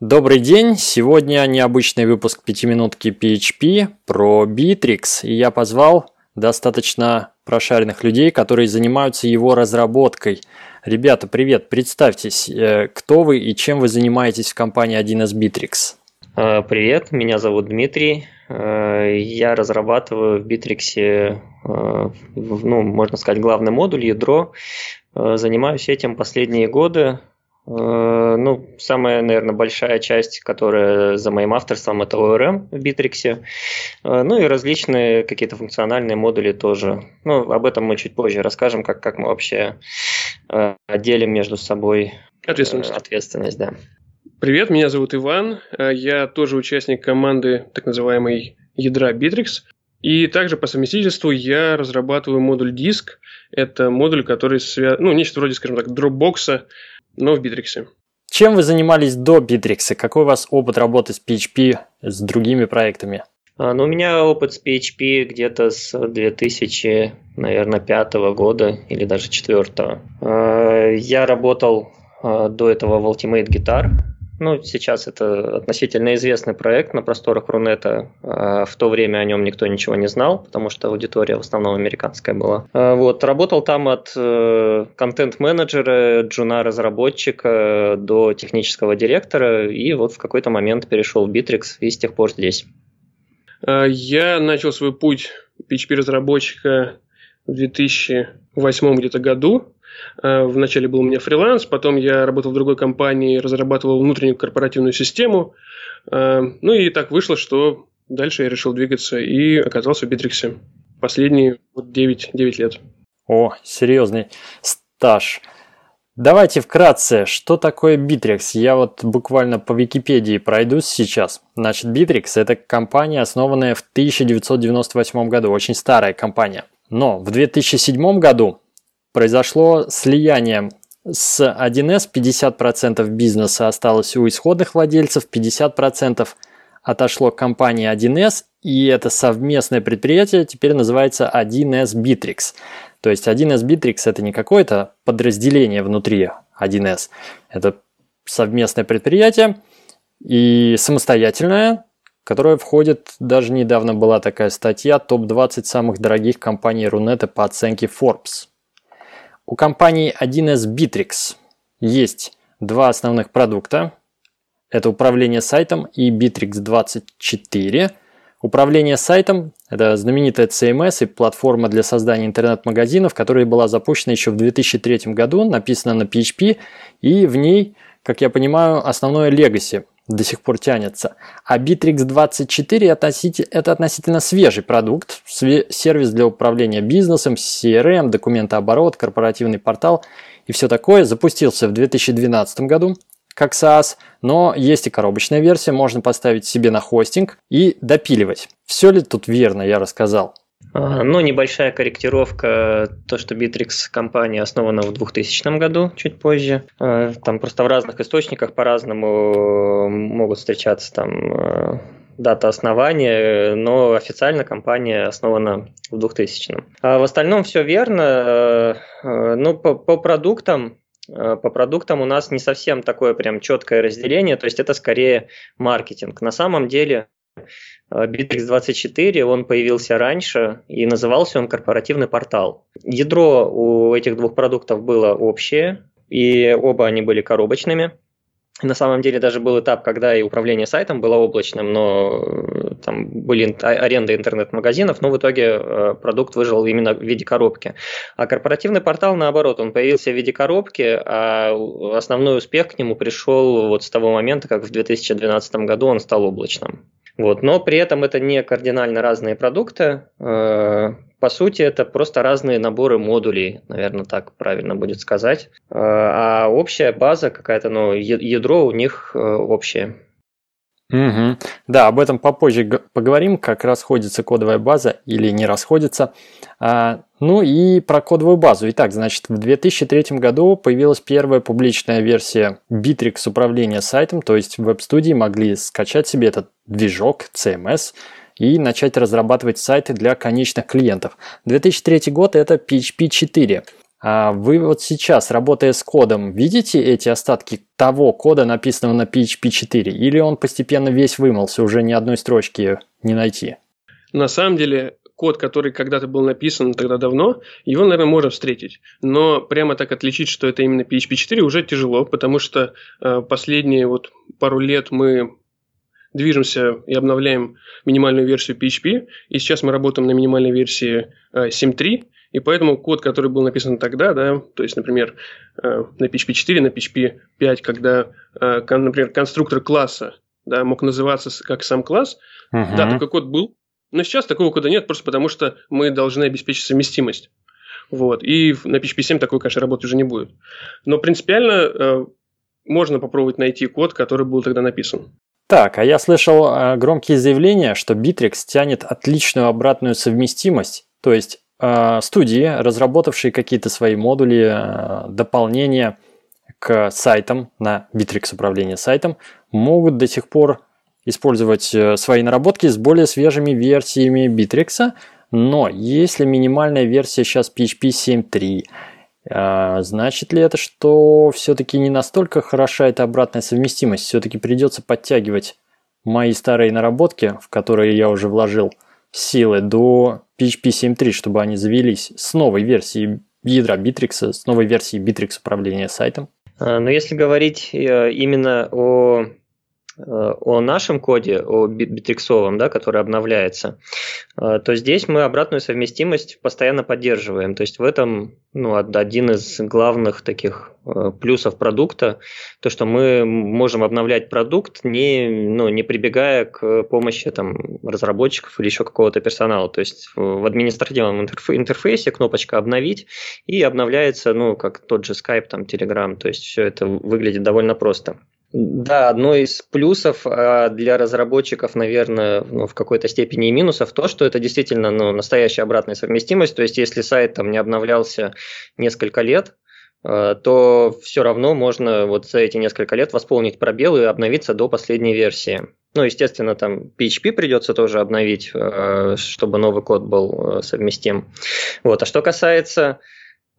Добрый день! Сегодня необычный выпуск пятиминутки PHP про Bittrex, и я позвал достаточно прошаренных людей, которые занимаются его разработкой. Ребята, привет, представьтесь, э, кто вы и чем вы занимаетесь в компании 1С Bittrex? Э, привет, меня зовут Дмитрий. Э, я разрабатываю в Bittrex, ну, можно сказать, главный модуль, ядро. Занимаюсь этим последние годы. Э, ну, самая, наверное, большая часть, которая за моим авторством, это ORM в Bittrex. Э, ну и различные какие-то функциональные модули тоже. Ну, об этом мы чуть позже расскажем, как, как мы вообще э, делим между собой ответственность. ответственность да. Привет, меня зовут Иван. Я тоже участник команды так называемой ядра Bittrex. И также по совместительству я разрабатываю модуль диск. Это модуль, который связан, ну, нечто вроде, скажем так, дропбокса, но в Битриксе. Чем вы занимались до Битрикса? Какой у вас опыт работы с PHP с другими проектами? А, ну, у меня опыт с PHP где-то с 2000, наверное, пятого года или даже 2004. А, я работал а, до этого в Ultimate Guitar, ну, сейчас это относительно известный проект на просторах Рунета. А, в то время о нем никто ничего не знал, потому что аудитория в основном американская была. А, вот, работал там от э, контент-менеджера, джуна-разработчика до технического директора, и вот в какой-то момент перешел в Битрикс и с тех пор здесь. А, я начал свой путь PHP-разработчика в 2008 где-то году. Э, вначале был у меня фриланс, потом я работал в другой компании, разрабатывал внутреннюю корпоративную систему. Э, ну и так вышло, что дальше я решил двигаться и оказался в Битриксе. Последние вот 9, 9 лет. О, серьезный стаж. Давайте вкратце, что такое Bittrex? Я вот буквально по Википедии пройдусь сейчас. Значит, Bittrex – это компания, основанная в 1998 году, очень старая компания. Но в 2007 году произошло слияние с 1С 50% бизнеса осталось у исходных владельцев, 50% отошло компании 1С, и это совместное предприятие теперь называется 1С Bittrex. То есть 1С Bittrex это не какое-то подразделение внутри 1С, это совместное предприятие и самостоятельное, которое входит, даже недавно была такая статья, топ-20 самых дорогих компаний Рунета по оценке Forbes. У компании 1С Bittrex есть два основных продукта. Это управление сайтом и Bittrex 24. Управление сайтом – это знаменитая CMS и платформа для создания интернет-магазинов, которая была запущена еще в 2003 году, написана на PHP, и в ней, как я понимаю, основное legacy – до сих пор тянется. А Bittrex 24 это относительно свежий продукт, сервис для управления бизнесом, CRM, документооборот, корпоративный портал и все такое. Запустился в 2012 году как SaaS, но есть и коробочная версия, можно поставить себе на хостинг и допиливать. Все ли тут верно, я рассказал? Ну, небольшая корректировка, то, что Bittrex компания основана в 2000 году, чуть позже. А, там просто в разных источниках по-разному могут встречаться там а, дата основания, но официально компания основана в 2000 А в остальном все верно. Ну, по, по продуктам по продуктам у нас не совсем такое прям четкое разделение, то есть это скорее маркетинг. На самом деле Bittrex 24, он появился раньше, и назывался он корпоративный портал. Ядро у этих двух продуктов было общее, и оба они были коробочными. На самом деле даже был этап, когда и управление сайтом было облачным, но э, там были а, аренды интернет-магазинов, но в итоге э, продукт выжил именно в виде коробки. А корпоративный портал, наоборот, он появился в виде коробки, а основной успех к нему пришел вот с того момента, как в 2012 году он стал облачным. Вот. Но при этом это не кардинально разные продукты. Э, по сути, это просто разные наборы модулей, наверное, так правильно будет сказать. Э, а общая база какая-то, ну, ядро у них э, общее. Угу. Да, об этом попозже поговорим, как расходится кодовая база или не расходится. А, ну и про кодовую базу. Итак, значит, в 2003 году появилась первая публичная версия Bittrex управления сайтом, то есть веб-студии могли скачать себе этот движок CMS и начать разрабатывать сайты для конечных клиентов. 2003 год это PHP 4. А вы вот сейчас, работая с кодом, видите эти остатки того кода, написанного на PHP 4? Или он постепенно весь вымылся, уже ни одной строчки не найти? На самом деле, код, который когда-то был написан тогда давно, его, наверное, можно встретить. Но прямо так отличить, что это именно PHP 4, уже тяжело, потому что э, последние вот пару лет мы движемся и обновляем минимальную версию PHP, и сейчас мы работаем на минимальной версии э, 7.3, и поэтому код, который был написан тогда, да, то есть, например, э, на PHP 4, на PHP 5, когда, э, например, конструктор класса да, мог называться как сам класс, uh-huh. да, такой код был, но сейчас такого кода нет, просто потому что мы должны обеспечить совместимость. Вот. И на PHP 7 такой, конечно, работы уже не будет. Но принципиально э, можно попробовать найти код, который был тогда написан. Так, а я слышал э, громкие заявления, что Bittrex тянет отличную обратную совместимость, то есть студии, разработавшие какие-то свои модули, э, дополнения к сайтам на Bittrex управление сайтом, могут до сих пор использовать э, свои наработки с более свежими версиями Bittrex, но если минимальная версия сейчас PHP 7.3, э, значит ли это, что все-таки не настолько хороша эта обратная совместимость? Все-таки придется подтягивать мои старые наработки, в которые я уже вложил силы, до PHP 7.3, чтобы они завелись с новой версией ядра Bittrex, с новой версией Bittrex управления сайтом? А, но если говорить э, именно о о нашем коде, о битриксовом, да, который обновляется, э, то здесь мы обратную совместимость постоянно поддерживаем. То есть в этом ну, один из главных таких э, плюсов продукта, то, что мы можем обновлять продукт, не, ну, не прибегая к помощи там, разработчиков или еще какого-то персонала. То есть в административном интерфейсе кнопочка «Обновить» и обновляется, ну, как тот же Skype, там, Telegram. То есть все это выглядит довольно просто. Да, одно из плюсов а для разработчиков, наверное, ну, в какой-то степени и минусов, то, что это действительно ну, настоящая обратная совместимость. То есть, если сайт там не обновлялся несколько лет, а, то все равно можно вот за эти несколько лет восполнить пробелы и обновиться до последней версии. Ну, естественно, там PHP придется тоже обновить, а, чтобы новый код был совместим. Вот. А что касается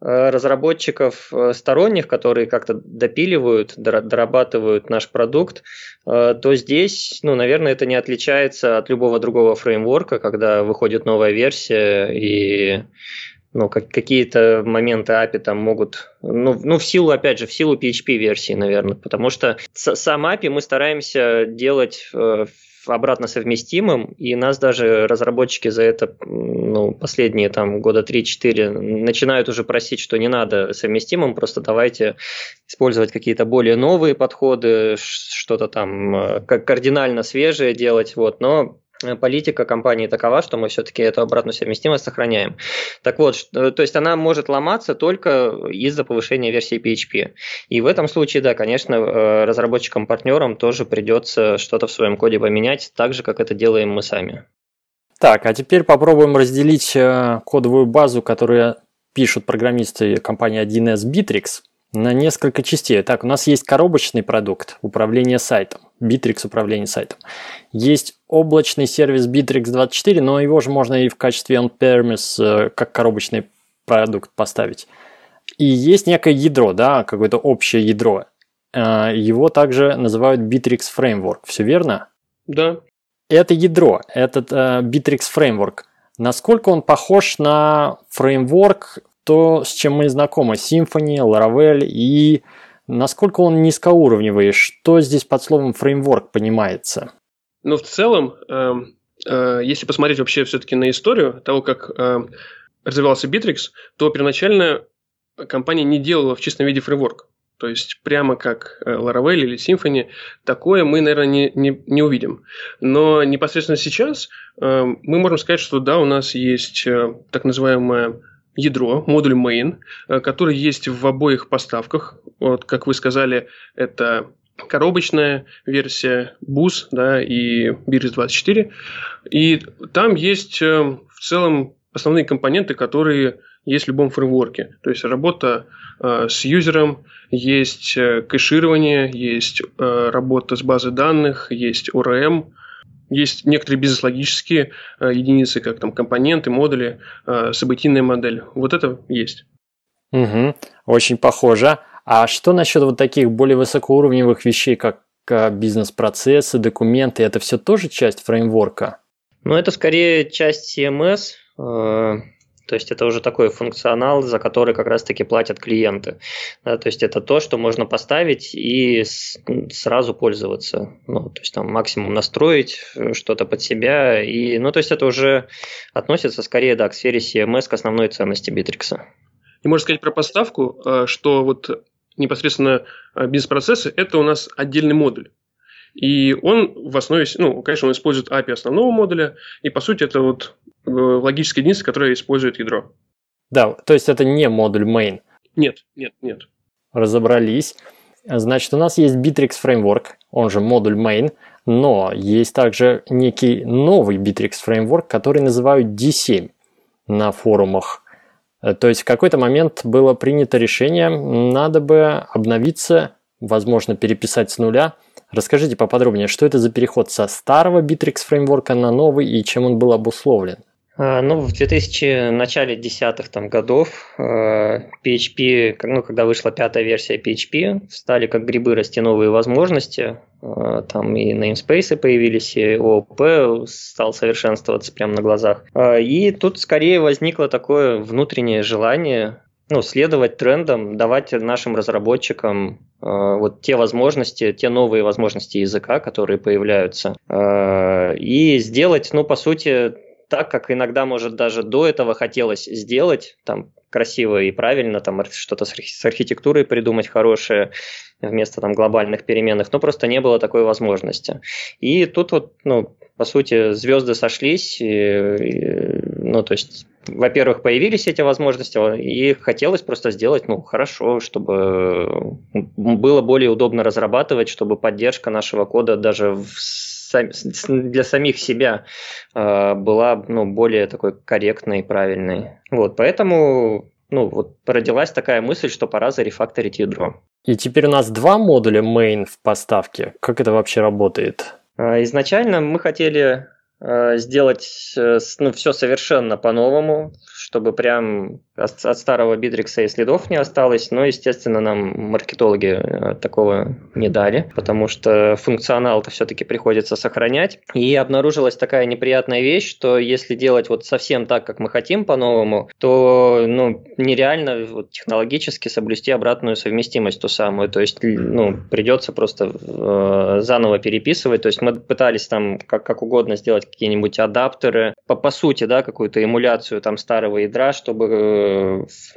разработчиков э, сторонних, которые как-то допиливают, дорабатывают наш продукт, э, то здесь, ну, наверное, это не отличается от любого другого фреймворка, когда выходит новая версия и ну, как, какие-то моменты API там могут, ну, ну, в силу, опять же, в силу PHP-версии, наверное, потому что сам API мы стараемся делать обратно совместимым, и нас даже разработчики за это ну, последние там года 3-4 начинают уже просить, что не надо совместимым, просто давайте использовать какие-то более новые подходы, что-то там э, как кардинально свежее делать, вот, но политика компании такова, что мы все-таки эту обратную совместимость сохраняем. Так вот, э, то есть она может ломаться только из-за повышения версии PHP. И в этом случае, да, конечно, э, разработчикам-партнерам тоже придется что-то в своем коде поменять, так же, как это делаем мы сами. Так, а теперь попробуем разделить кодовую базу, которую пишут программисты компании 1С Bittrex на несколько частей. Так, у нас есть коробочный продукт управления сайтом, Bittrex управление сайтом. Есть облачный сервис Bittrex24, но его же можно и в качестве on-premise э, как коробочный продукт поставить. И есть некое ядро, да, какое-то общее ядро. Э, его также называют Bittrex Framework. Все верно? Да. Это ядро, этот uh, Bittrex Framework. Насколько он похож на фреймворк то, с чем мы знакомы, Symfony, Laravel, и насколько он низкоуровневый, что здесь под словом фреймворк понимается? Ну, в целом, э, э, если посмотреть вообще все-таки на историю того, как э, развивался Bittrex, то первоначально компания не делала в чистом виде фреймворк. То есть прямо как э, Laravel или Symfony, такое мы, наверное, не, не, не увидим. Но непосредственно сейчас э, мы можем сказать, что да, у нас есть э, так называемая ядро, модуль main, э, который есть в обоих поставках. Вот, как вы сказали, это коробочная версия BUS да, и BIRIS24. И там есть э, в целом основные компоненты, которые есть в любом фреймворке. То есть работа э, с юзером, есть э, кэширование, есть э, работа с базой данных, есть ORM, есть некоторые бизнес-логические э, единицы, как там компоненты, модули, э, событийная модель. Вот это есть. Угу, очень похоже. А что насчет вот таких более высокоуровневых вещей, как бизнес-процессы, документы? Это все тоже часть фреймворка? Ну, это скорее часть CMS. То есть это уже такой функционал, за который как раз-таки платят клиенты. Да, то есть это то, что можно поставить и сразу пользоваться. Ну, то есть там максимум настроить э, что-то под себя. И, ну, то есть это уже относится скорее да, к сфере CMS, к основной ценности Bittrex. И можно сказать про поставку, э, что вот непосредственно э, бизнес-процессы – это у нас отдельный модуль. И он в основе, ну, конечно, он использует API основного модуля, и по сути это вот логическая единица, которая использует ядро. Да, то есть это не модуль main. Нет, нет, нет. Разобрались. Значит, у нас есть Bittrex Framework, он же модуль main, но есть также некий новый Bittrex Framework, который называют D7 на форумах. Э, то есть в какой-то момент было принято решение, надо бы обновиться, возможно, переписать с нуля. Расскажите поподробнее, что это за переход со старого Bittrex фреймворка на новый и чем он был обусловлен? А, ну, в 2000, начале десятых там, годов PHP, а, ну, когда вышла пятая версия PHP, стали как грибы расти новые возможности. А, там и namespace появились, и ООП стал совершенствоваться прямо на глазах. И тут скорее возникло такое внутреннее желание ну, следовать трендам, давать нашим разработчикам э, вот те возможности, те новые возможности языка, которые появляются, э, и сделать, ну, по сути, так, как иногда, может, даже до этого хотелось сделать, там, красиво и правильно, там, что-то с архитектурой придумать хорошее вместо там глобальных переменных, но просто не было такой возможности. И тут вот, ну, по сути, звезды сошлись, и, и, ну, то есть во-первых, появились эти возможности, и хотелось просто сделать, ну, хорошо, чтобы было более удобно разрабатывать, чтобы поддержка нашего кода даже в для самих себя э, была ну, более такой корректной и правильной. Вот, поэтому ну, вот родилась такая мысль, что пора зарефакторить ядро. И теперь у нас два модуля main в поставке. Как это вообще работает? А, изначально мы хотели э, сделать э, ну, все совершенно по-новому, чтобы прям от, от старого Битрикса и следов не осталось, но, естественно, нам маркетологи э, такого не дали, потому что функционал-то все-таки приходится сохранять. И обнаружилась такая неприятная вещь, что если делать вот совсем так, как мы хотим по-новому, то ну, нереально вот, технологически соблюсти обратную совместимость ту самую. То есть ну, придется просто э, заново переписывать. То есть мы пытались там как, как угодно сделать какие-нибудь адаптеры, по, по сути, да, какую-то эмуляцию там старого ядра, чтобы э,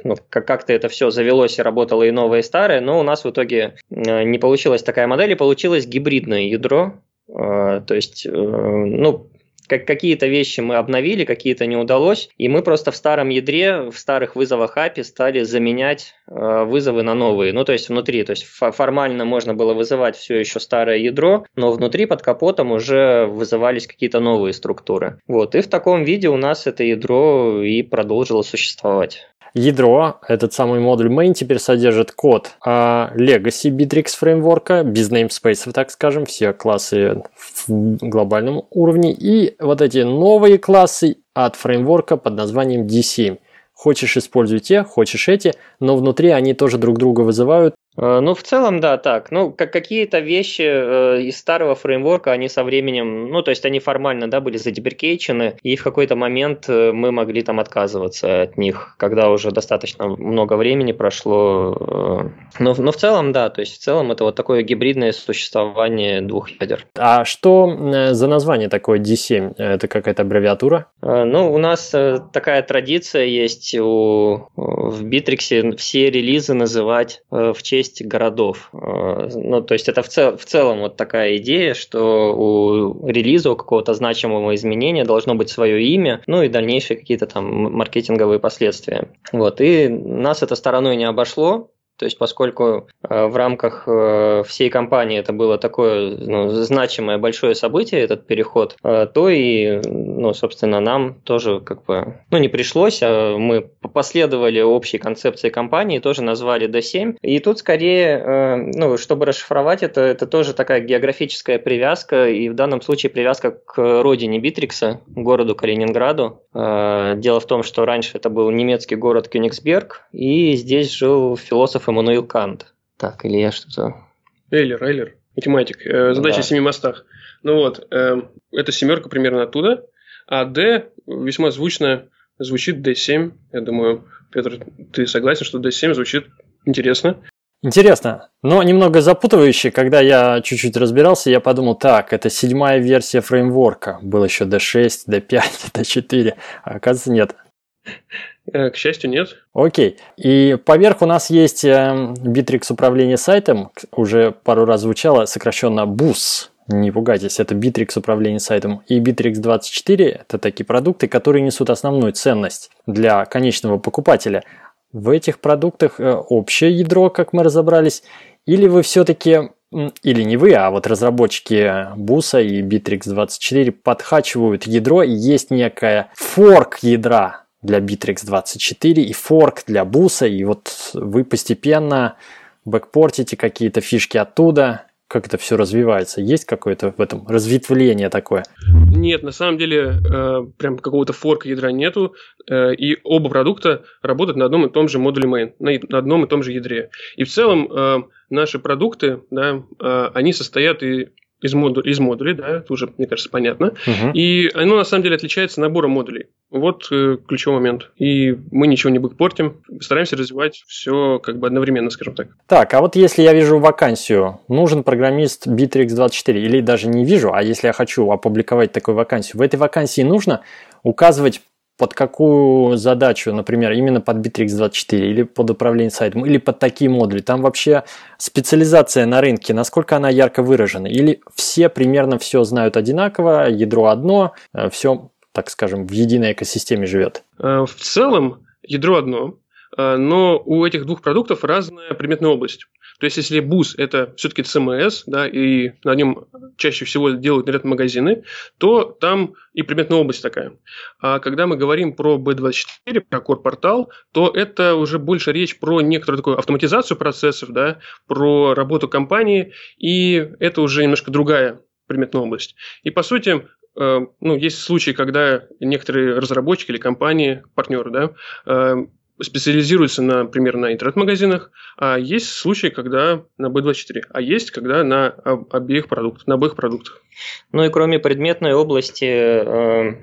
ну, как-то это все завелось и работало и новое, и старое, но у нас в итоге э, не получилась такая модель, и получилось гибридное ядро, э, то есть, ну, как какие-то вещи мы обновили, какие-то не удалось, и мы просто в старом ядре, в старых вызовах API стали заменять э, вызовы на новые. Ну, то есть внутри, то есть формально можно было вызывать все еще старое ядро, но внутри под капотом уже вызывались какие-то новые структуры. Вот, и в таком виде у нас это ядро и продолжило существовать. Ядро, этот самый модуль main, теперь содержит код а Legacy Bittrex фреймворка, без namespace, так скажем, все классы в глобальном уровне, и вот эти новые классы от фреймворка под названием D7. Хочешь используй те, хочешь эти, но внутри они тоже друг друга вызывают, ну, в целом, да, так. Ну, как какие-то вещи э, из старого фреймворка, они со временем, ну, то есть они формально, да, были задеберкейчены, и в какой-то момент э, мы могли там отказываться от них, когда уже достаточно много времени прошло. Э, но, но в целом, да, то есть в целом это вот такое гибридное существование двух ядер. А что э, за название такое D7? Это какая-то аббревиатура? Э, ну, у нас э, такая традиция есть у, в Bittrex все релизы называть э, в честь честь городов. Э, ну, то есть это в, цел, в целом вот такая идея, что у релиза, у какого-то значимого изменения должно быть свое имя, ну и дальнейшие какие-то там маркетинговые последствия. Вот, и нас это стороной не обошло, то есть, поскольку э, в рамках э, всей компании это было такое ну, значимое большое событие, этот переход, э, то и, ну, собственно, нам тоже как бы, ну, не пришлось, а мы последовали общей концепции компании, тоже назвали D7. И тут скорее, ну, чтобы расшифровать это, это тоже такая географическая привязка, и в данном случае привязка к родине Битрикса, городу Калининграду. Э, дело в том, что раньше это был немецкий город Кёнигсберг, и здесь жил философ Эммануил Кант. Так, или я что-то... Эйлер, Эйлер, математик. Э, задача да. о семи мостах. Ну вот, э, это семерка примерно оттуда, а D весьма звучно звучит D7. Я думаю, Петр, ты согласен, что D7 звучит интересно? Интересно, но немного запутывающе, когда я чуть-чуть разбирался, я подумал, так, это седьмая версия фреймворка, был еще D6, D5, D4, а оказывается нет. Э, к счастью, нет. Окей. И поверх у нас есть э, Bittrex управление сайтом, уже пару раз звучало, сокращенно BUS. Не пугайтесь, это Bittrex управление сайтом. И Bittrex 24 – это такие продукты, которые несут основную ценность для конечного покупателя – в этих продуктах э, общее ядро, как мы разобрались, или вы все-таки, или не вы, а вот разработчики Буса и Bittrex24 подхачивают ядро, и есть некая форк ядра для Bittrex24 и форк для Буса, и вот вы постепенно бэкпортите какие-то фишки оттуда, как это все развивается? Есть какое-то в этом разветвление такое? Нет, на самом деле э, прям какого-то форка ядра нету, э, и оба продукта работают на одном и том же модуле main, на, на одном и том же ядре. И в целом э, наши продукты, да, э, они состоят и из, модуль, из модулей, да, это уже, мне кажется, понятно. Угу. И оно на самом деле отличается набором модулей. Вот э, ключевой момент. И мы ничего не бэкпортим, стараемся развивать все как бы одновременно, скажем так. Так, а вот если я вижу вакансию, нужен программист Bittrex24, или даже не вижу, а если я хочу опубликовать такую вакансию, в этой вакансии нужно указывать под какую задачу, например, именно под Bittrex24 или под управление сайтом, или под такие модули. Там вообще специализация на рынке, насколько она ярко выражена. Или все примерно все знают одинаково, ядро одно, э, все, так скажем, в единой экосистеме живет. Э, в целом ядро одно, э, но у этих двух продуктов разная предметная область. То есть, если бус – это все-таки CMS, да, и на нем чаще всего делают интернет-магазины, то там и предметная область такая. А когда мы говорим про B24, про Core-портал, то это уже больше речь про некоторую такую автоматизацию процессов, да, про работу компании, и это уже немножко другая предметная область. И, по сути, э, ну, есть случаи, когда некоторые разработчики или компании, партнеры, да, специализируется, например, на интернет-магазинах, а есть случаи, когда на B24, а есть, когда на обеих продуктах, на обоих продуктах. Ну и кроме предметной области, э,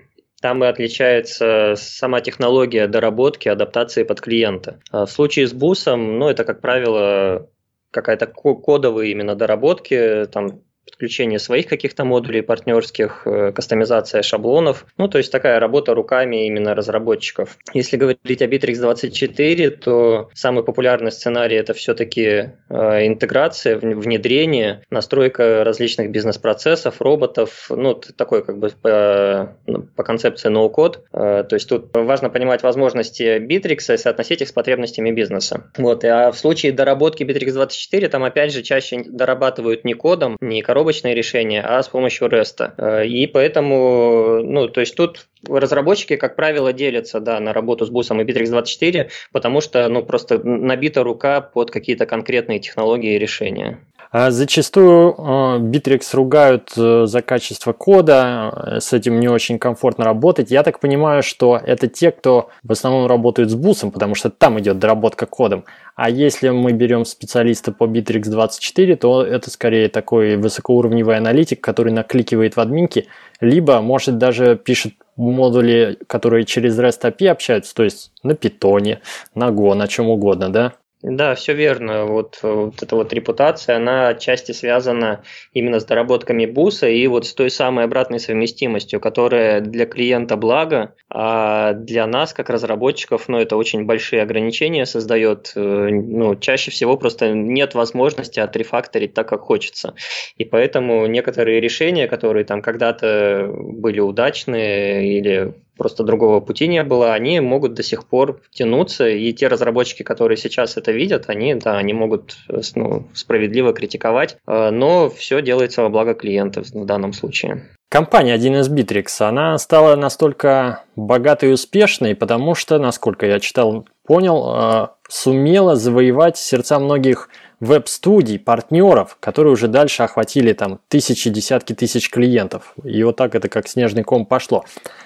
там и отличается сама технология доработки, адаптации под клиента. А в случае с бусом, ну это, как правило, какая-то кодовые именно доработки, там подключение своих каких-то модулей партнерских, э, кастомизация шаблонов. Ну, то есть такая работа руками именно разработчиков. Если говорить о Bittrex 24, то самый популярный сценарий это все-таки э, интеграция, внедрение, настройка различных бизнес-процессов, роботов, ну, такой как бы по, ну, по концепции no-code. Э, то есть тут важно понимать возможности Bittrex и соотносить их с потребностями бизнеса. Вот, а в случае доработки Bittrex 24 там опять же чаще дорабатывают не кодом, не коробочное решение, а с помощью REST. Э, и поэтому, ну, то есть тут разработчики, как правило, делятся да, на работу с бусом и Bittrex24, потому что ну, просто набита рука под какие-то конкретные технологии и решения. А зачастую э, Bittrex ругают э, за качество кода, с этим не очень комфортно работать. Я так понимаю, что это те, кто в основном работают с бусом, потому что там идет доработка кодом. А если мы берем специалиста по Bittrex24, то это скорее такой высокоуровневый аналитик, который накликивает в админки, либо, может, даже пишет модули, которые через REST API общаются, то есть на питоне, на Go, на чем угодно, да? Да, все верно. Вот, вот эта вот репутация, она отчасти связана именно с доработками буса и вот с той самой обратной совместимостью, которая для клиента благо, а для нас, как разработчиков, ну, это очень большие ограничения создает. Э, ну, чаще всего просто нет возможности отрефакторить так, как хочется. И поэтому некоторые решения, которые там когда-то были удачные или просто другого пути не было, они могут до сих пор тянуться, и те разработчики, которые сейчас это видят, они, да, они могут ну, справедливо критиковать, э, но все делается во благо клиентов в данном случае. Компания 1С Bittrex, она стала настолько богатой и успешной, потому что, насколько я читал, понял, э, сумела завоевать сердца многих веб-студий, партнеров, которые уже дальше охватили там тысячи, десятки тысяч клиентов. И вот так это как снежный ком пошло.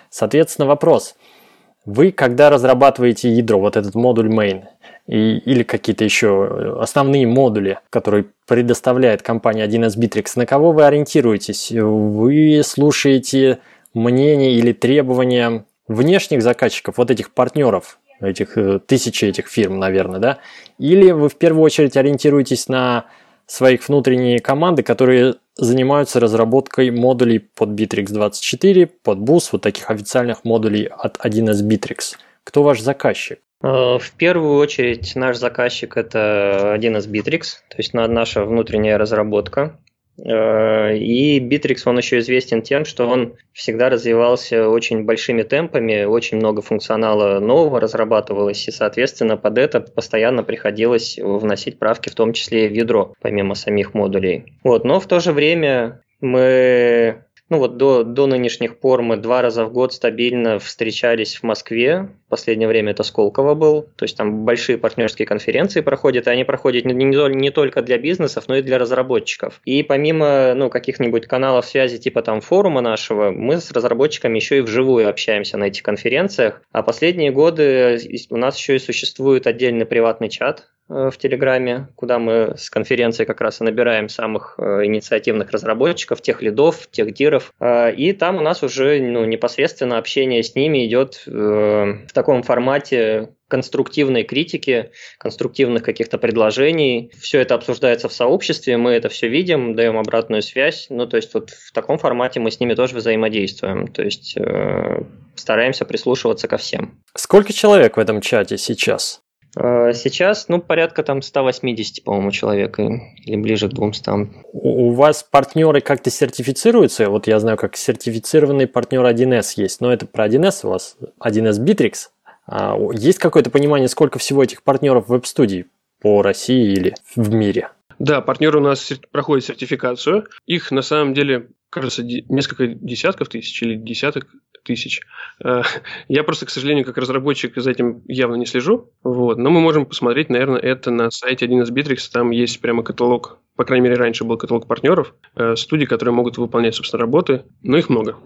Соответственно, вопрос. Вы, когда разрабатываете ядро, вот этот модуль main, и, или какие-то еще основные модули, которые предоставляет компания 1С Bittrex, на кого вы ориентируетесь? Вы слушаете мнения или требования внешних заказчиков, вот этих партнеров, этих э, тысячи этих фирм, наверное, да? Или вы в первую очередь ориентируетесь на своих внутренние команды, которые занимаются разработкой модулей под Bittrex 24, под BUS, вот таких официальных модулей от 1С Bittrex. Кто ваш заказчик? Э, в первую очередь наш заказчик это 1С Bittrex, то есть наша внутренняя разработка. Э, и Bittrex, он еще известен тем, что он всегда развивался очень большими темпами, очень много функционала нового разрабатывалось, и, соответственно, под это постоянно приходилось вносить правки, в том числе и в ядро, помимо самих модулей. Вот, но в то же время мы ну вот до, до нынешних пор мы два раза в год стабильно встречались в Москве. Последнее время это Сколково был. То есть там большие партнерские конференции проходят, и они проходят не, не, не только для бизнесов, но и для разработчиков. И помимо ну, каких-нибудь каналов связи типа там форума нашего, мы с разработчиками еще и вживую общаемся на этих конференциях. А последние годы у нас еще и существует отдельный приватный чат, Э, в Телеграме, куда мы с конференции как раз и набираем самых э, инициативных разработчиков, тех лидов, тех диров. Э, и там у нас уже ну, непосредственно общение с ними идет в таком формате конструктивной критики, конструктивных каких-то предложений. Все это обсуждается в сообществе, мы это все видим, даем обратную связь. Ну, то есть вот в таком формате мы с ними тоже взаимодействуем. То есть э, стараемся прислушиваться ко всем. Сколько человек в этом чате сейчас? А, сейчас, ну, порядка там 180, по-моему, человек, или ближе к 200. У вас партнеры как-то сертифицируются? Вот я знаю, как сертифицированный партнер 1С есть, но это про 1С у вас, 1С Bittrex. А есть какое-то понимание, сколько всего этих партнеров в веб-студии по России или в мире? Да, партнеры у нас проходят сертификацию. Их на самом деле, кажется, несколько десятков тысяч или десяток тысяч. Э, я просто, к сожалению, как разработчик за этим явно не слежу. Вот. Но мы можем посмотреть, наверное, это на сайте 1С Bittrex. Там есть прямо каталог, по крайней мере, раньше был каталог партнеров, э, студий, которые могут выполнять, собственно, работы. Но их много.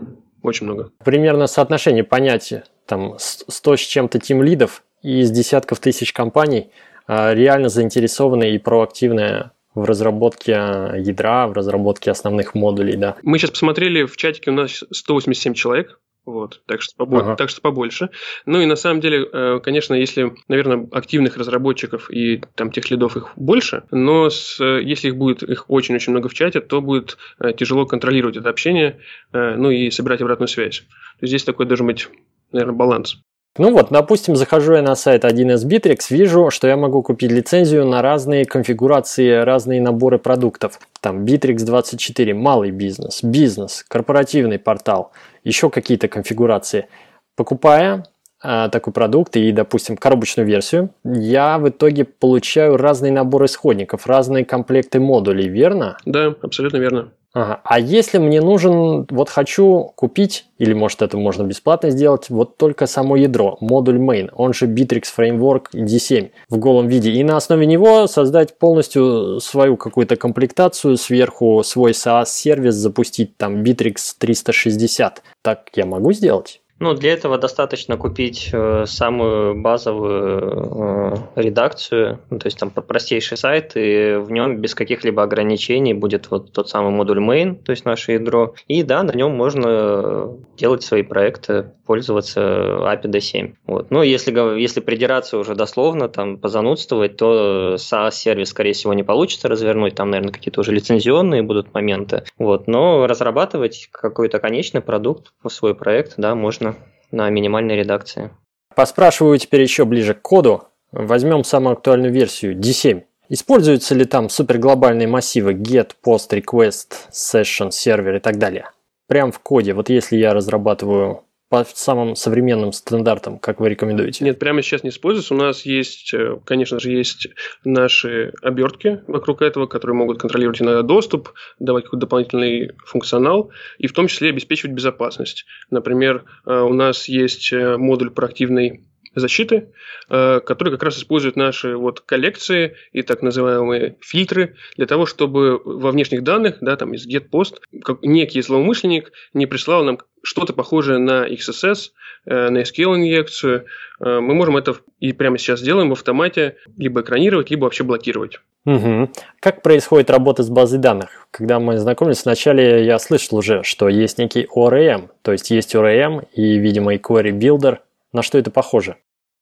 Очень много. Примерно соотношение понятия. Там 100 с чем-то тим лидов и из десятков тысяч компаний э, реально заинтересованные и проактивные в разработке ядра, в разработке основных модулей, да. Мы сейчас посмотрели, в чатике у нас 187 человек, вот, так что, побольше, ага. так что побольше. Ну и на самом деле, э, конечно, если, наверное, активных разработчиков и там тех лидов их больше, но с, если их будет их очень-очень много в чате, то будет э, тяжело контролировать это общение, э, ну и собирать обратную связь. То есть здесь такой должен быть, наверное, баланс. Ну вот, допустим, захожу я на сайт 1С Bittrex, вижу, что я могу купить лицензию на разные конфигурации, разные наборы продуктов. Там Bittrex 24, малый бизнес, бизнес, корпоративный портал, еще какие-то конфигурации. Покупая такой продукт и, допустим, коробочную версию, я в итоге получаю разные наборы исходников, разные комплекты модулей, верно? Да, абсолютно верно. Ага. А если мне нужен, вот хочу купить, или может это можно бесплатно сделать, вот только само ядро, модуль main, он же Bittrex Framework D7 в голом виде, и на основе него создать полностью свою какую-то комплектацию, сверху свой SaaS-сервис запустить, там Bittrex 360. Так я могу сделать? Ну, для этого достаточно купить э, самую базовую э, редакцию, ну, то есть там простейший сайт, и в нем без каких-либо ограничений будет вот тот самый модуль main, то есть наше ядро. И да, на нем можно делать свои проекты, пользоваться API D7. Вот. Ну, если, если придираться уже дословно, там, позанудствовать, то SaaS-сервис, скорее всего, не получится развернуть, там, наверное, какие-то уже лицензионные будут моменты. Вот. Но разрабатывать какой-то конечный продукт, свой проект, да, можно на минимальной редакции. Поспрашиваю теперь еще ближе к коду. Возьмем самую актуальную версию D7. Используются ли там суперглобальные массивы get, post, request, session, сервер и так далее? Прям в коде. Вот если я разрабатываю по самым современным стандартам, как вы рекомендуете? Нет, прямо сейчас не используется. У нас есть, э, конечно же, есть наши обертки вокруг этого, которые могут контролировать иногда доступ, давать какой-то дополнительный функционал и в том числе обеспечивать безопасность. Например, э, у нас есть э, модуль проактивной защиты, э, которые как раз используют наши вот коллекции и так называемые фильтры для того, чтобы во внешних данных, да, там из GetPost, некий злоумышленник не прислал нам что-то похожее на XSS, э, на SQL-инъекцию. Э, мы можем это и прямо сейчас делаем в автомате либо экранировать, либо вообще блокировать. Угу. Как происходит работа с базой данных? Когда мы знакомились, вначале я слышал уже, что есть некий ORM, то есть есть ORM и, видимо, и Query Builder. На что это похоже?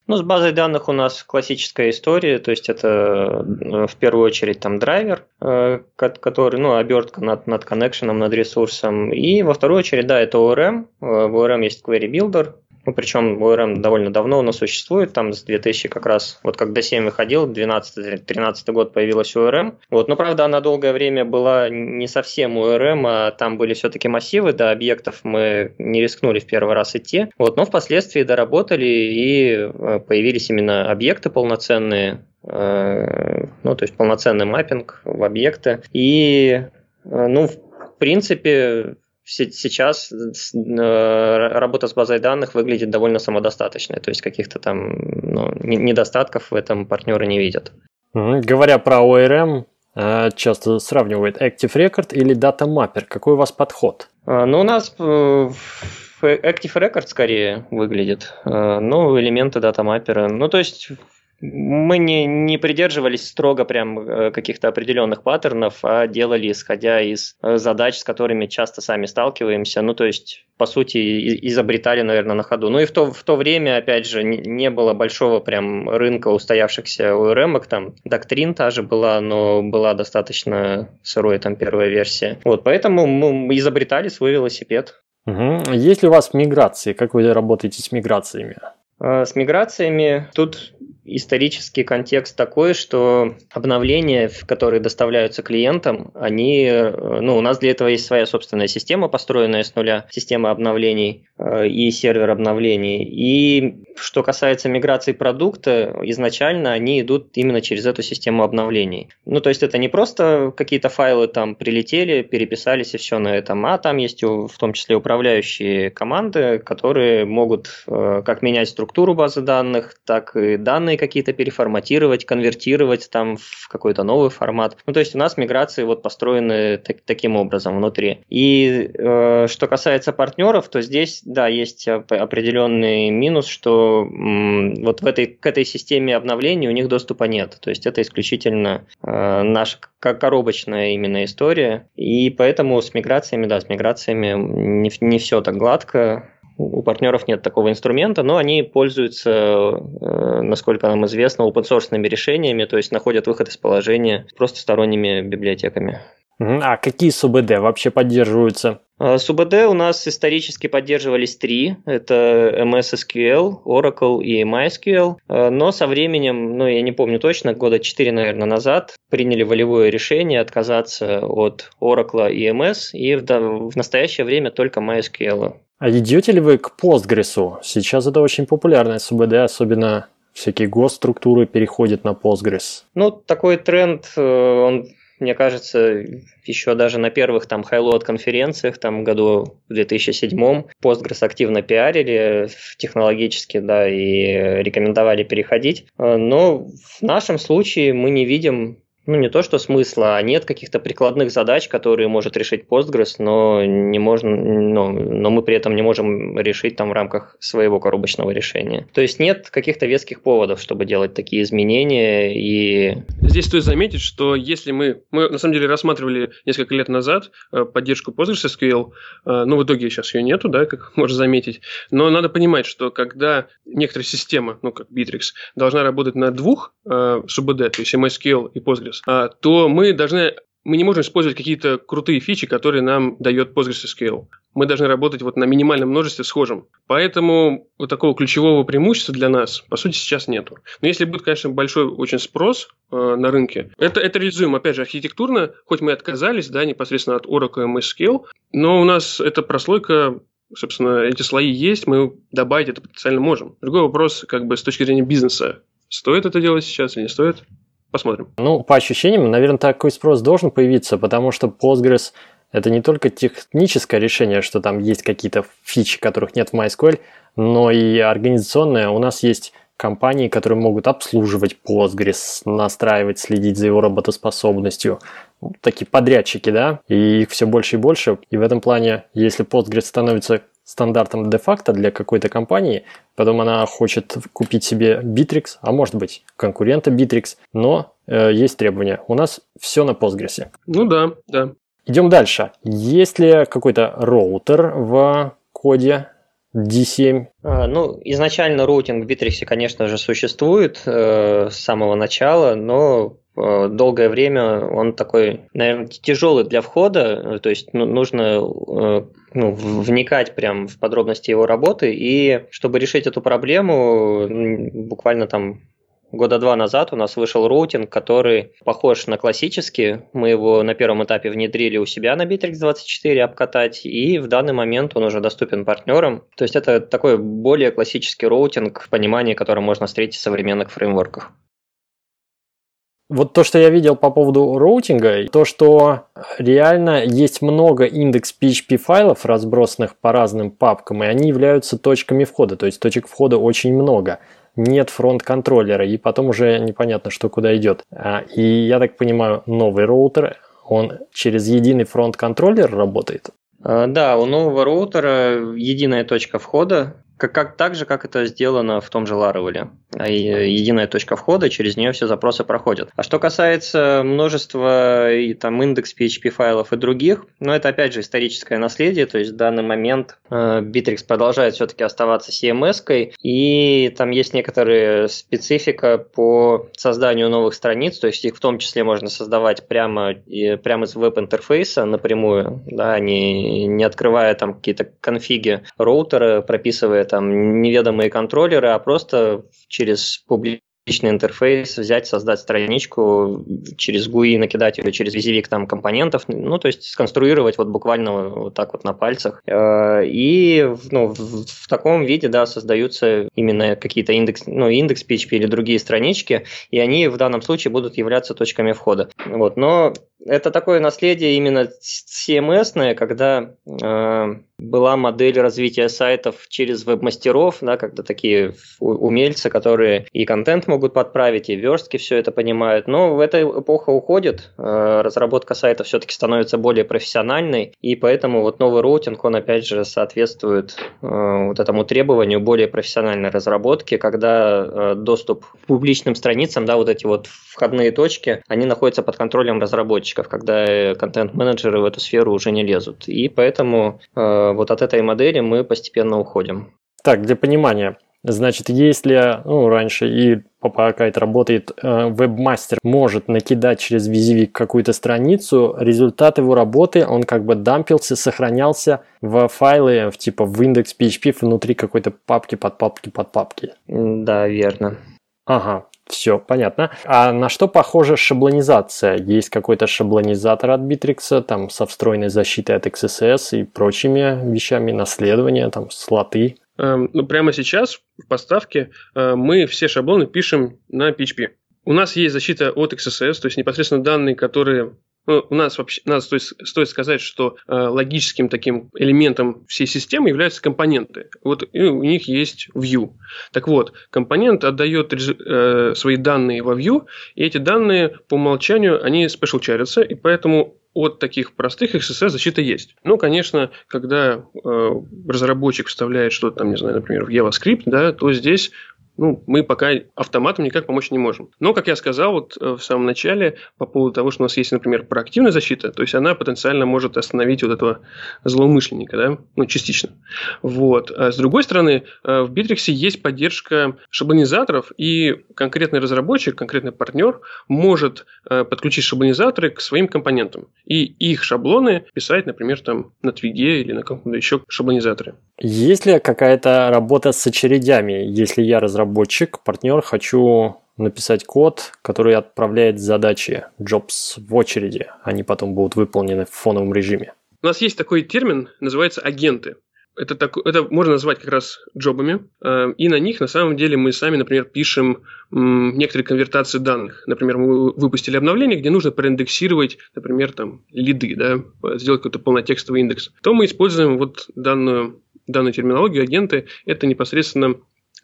Ну, с базой данных у нас классическая история, то есть это э, в первую очередь там драйвер, э, который, ну, обертка над, над коннекшеном, над ресурсом, и во вторую очередь, да, это ORM, э, в ORM есть query builder, ну, причем ORM довольно давно у нас существует, там с 2000 как раз, вот когда 7 выходил, 12-13 год появилась ORM. Вот, но, правда, она долгое время была не совсем ORM, а там были все-таки массивы, до объектов мы не рискнули в первый раз идти. Вот, но впоследствии доработали и э, появились именно объекты полноценные, э, ну, то есть полноценный маппинг в объекты. И, э, ну, в принципе, сейчас э, работа с базой данных выглядит довольно самодостаточной, то есть каких-то там ну, недостатков в этом партнеры не видят. Говоря про ORM, э, часто сравнивают Active Record или Data Mapper. Какой у вас подход? А, ну, у нас э, Active Record скорее выглядит, ну, элементы Data Mapper. Ну, то есть мы не, не придерживались строго прям э, каких-то определенных паттернов, а делали исходя из э, задач, с которыми часто сами сталкиваемся. Ну, то есть, по сути, изобретали, наверное, на ходу. Ну и в то, в то время, опять же, не было большого прям рынка устоявшихся ORM, там доктрин та же была, но была достаточно сырой там первая версия. Вот, поэтому мы изобретали свой велосипед. Угу. Есть ли у вас миграции? Как вы работаете с миграциями? Э, с миграциями тут исторический контекст такой, что обновления, которые доставляются клиентам, они, э, ну, у нас для этого есть своя собственная система, построенная с нуля, система обновлений э, и сервер обновлений. И что касается миграции продукта, изначально они идут именно через эту систему обновлений. Ну, то есть это не просто какие-то файлы там прилетели, переписались и все на этом, а там есть в том числе управляющие команды, которые могут как менять структуру базы данных, так и данные какие-то переформатировать, конвертировать там в какой-то новый формат. Ну, то есть у нас миграции вот построены так, таким образом внутри. И э, что касается партнеров, то здесь, да, есть определенный минус, что м, вот в этой, к этой системе обновлений у них доступа нет. То есть это исключительно э, наша коробочная именно история. И поэтому с миграциями, да, с миграциями не, не все так гладко у партнеров нет такого инструмента, но они пользуются, э, насколько нам известно, open-source решениями, то есть находят выход из положения просто сторонними библиотеками. А какие СУБД вообще поддерживаются? Э, СУБД у нас исторически поддерживались три. Это MS SQL, Oracle и MySQL. Э, но со временем, ну я не помню точно, года 4, наверное, назад, приняли волевое решение отказаться от Oracle и MS и в, в настоящее время только MySQL. А идете ли вы к Postgres? Сейчас это очень популярное СУБД, особенно всякие госструктуры переходят на Postgres. Ну, такой тренд, э, он мне кажется, еще даже на первых там Highload конференциях, там году в 2007 Postgres активно пиарили технологически, да, и рекомендовали переходить. Э, но в нашем случае мы не видим ну, не то что смысла, а нет каких-то прикладных задач, которые может решить Postgres, но, не можно, но, но мы при этом не можем решить там в рамках своего коробочного решения. То есть нет каких-то веских поводов, чтобы делать такие изменения. И... Здесь стоит заметить, что если мы, мы на самом деле рассматривали несколько лет назад э, поддержку PostgreSQL, э, ну, в итоге сейчас ее нету, да, как можно заметить, но надо понимать, что когда некоторая система, ну, как Bittrex, должна работать на двух э, СУБД, то есть MySQL и Postgres, Postgres, а, то мы должны мы не можем использовать какие-то крутые фичи, которые нам дает PostgreSQL. Мы должны работать вот на минимальном множестве схожем. Поэтому вот такого ключевого преимущества для нас, по сути, сейчас нету. Но если будет, конечно, большой очень спрос э, на рынке, это, это реализуем, опять же, архитектурно, хоть мы отказались, да, непосредственно от Oracle и MySQL, но у нас эта прослойка собственно, эти слои есть, мы добавить это потенциально можем. Другой вопрос, как бы с точки зрения бизнеса, стоит это делать сейчас или не стоит? Посмотрим. Ну, по ощущениям, наверное, такой спрос должен появиться, потому что Postgres это не только техническое решение, что там есть какие-то фичи, которых нет в MySQL, но и организационное. У нас есть компании, которые могут обслуживать Postgres, настраивать, следить за его работоспособностью. Ну, такие подрядчики, да, и их все больше и больше. И в этом плане, если Postgres становится стандартом де-факто для какой-то компании, потом она хочет купить себе Битрикс, а может быть конкурента Битрикс, но э, есть требования. У нас все на Postgres. Ну да, да. Идем дальше. Есть ли какой-то роутер в коде D7? А, ну, изначально роутинг в Битрикс, конечно же, существует э, с самого начала, но долгое время он такой, наверное, тяжелый для входа, то есть ну, нужно э, ну, вникать прям в подробности его работы, и чтобы решить эту проблему, буквально там года два назад у нас вышел роутинг, который похож на классический. Мы его на первом этапе внедрили у себя на Битрикс 24 обкатать, и в данный момент он уже доступен партнерам. То есть это такой более классический роутинг в понимании, который можно встретить в современных фреймворках. Вот то, что я видел по поводу роутинга, то, что реально есть много индекс PHP файлов, разбросанных по разным папкам, и они являются точками входа, то есть точек входа очень много. Нет фронт-контроллера, и потом уже непонятно, что куда идет. А, и я так понимаю, новый роутер, он через единый фронт-контроллер работает? А, да, у нового роутера единая точка входа, как, как, так же, как это сделано в том же Laravel. А единая точка входа, через нее все запросы проходят. А что касается множества и там индекс PHP файлов и других, ну это опять же историческое наследие, то есть в данный момент э, Bittrex продолжает все-таки оставаться CMS-кой, и там есть некоторая специфика по созданию новых страниц, то есть их в том числе можно создавать прямо, прямо из веб-интерфейса напрямую, да, не, не открывая там какие-то конфиги роутера, прописывая там неведомые контроллеры, а просто через публичный интерфейс взять, создать страничку, через GUI накидать или через визивик там компонентов, ну, то есть сконструировать вот буквально вот так вот на пальцах. Э, и ну, в, в таком виде, да, создаются именно какие-то индекс, ну, индекс PHP или другие странички, и они в данном случае будут являться точками входа. Вот, но это такое наследие именно CMS, когда э, была модель развития сайтов через веб-мастеров, да, когда такие умельцы, которые и контент могут подправить, и верстки все это понимают. Но в эта эпоха уходит, э, разработка сайта все-таки становится более профессиональной, и поэтому вот новый роутинг, он опять же соответствует э, вот этому требованию более профессиональной разработки, когда э, доступ к публичным страницам, да, вот эти вот входные точки, они находятся под контролем разработчиков, когда контент-менеджеры в эту сферу уже не лезут. И поэтому вот от этой модели мы постепенно уходим. Так, для понимания, Значит, если ну, раньше и пока это работает, э, вебмастер может накидать через визивик какую-то страницу, результат его работы, он как бы дампился, сохранялся в файлы, в, типа в индекс PHP внутри какой-то папки под папки под папки. Да, верно. Ага, все, понятно. А на что похожа шаблонизация? Есть какой-то шаблонизатор от Bittrex, там, со встроенной защитой от XSS и прочими вещами, наследования, там, слоты? Эм, ну, прямо сейчас в поставке э, мы все шаблоны пишем на PHP. У нас есть защита от XSS, то есть непосредственно данные, которые ну, у нас вообще надо стоит, стоит сказать, что э, логическим таким элементом всей системы являются компоненты. Вот и у них есть view. Так вот, компонент отдает э, свои данные во view, и эти данные по умолчанию они special чарятся, и поэтому от таких простых XSS защита есть. Ну, конечно, когда э, разработчик вставляет что-то там, не знаю, например, в JavaScript, да, то здесь ну, мы пока автоматом никак помочь не можем. Но, как я сказал вот э, в самом начале, по поводу того, что у нас есть, например, проактивная защита, то есть она потенциально может остановить вот этого злоумышленника, да, ну, частично. Вот. А с другой стороны, э, в Bittrex есть поддержка шаблонизаторов, и конкретный разработчик, конкретный партнер может э, подключить шаблонизаторы к своим компонентам и их шаблоны писать, например, там на Твиге или на каком-то еще шаблонизаторе. Есть ли какая-то работа с очередями, если я разработчик разработчик, партнер, хочу написать код, который отправляет задачи jobs в очереди. Они потом будут выполнены в фоновом режиме. У нас есть такой термин, называется агенты. Это, так, это можно назвать как раз джобами, э, и на них на самом деле мы сами, например, пишем некоторые конвертации данных. Например, мы выпустили обновление, где нужно проиндексировать, например, там, лиды, да, сделать какой-то полнотекстовый индекс. То мы используем вот данную, данную терминологию агенты. Это непосредственно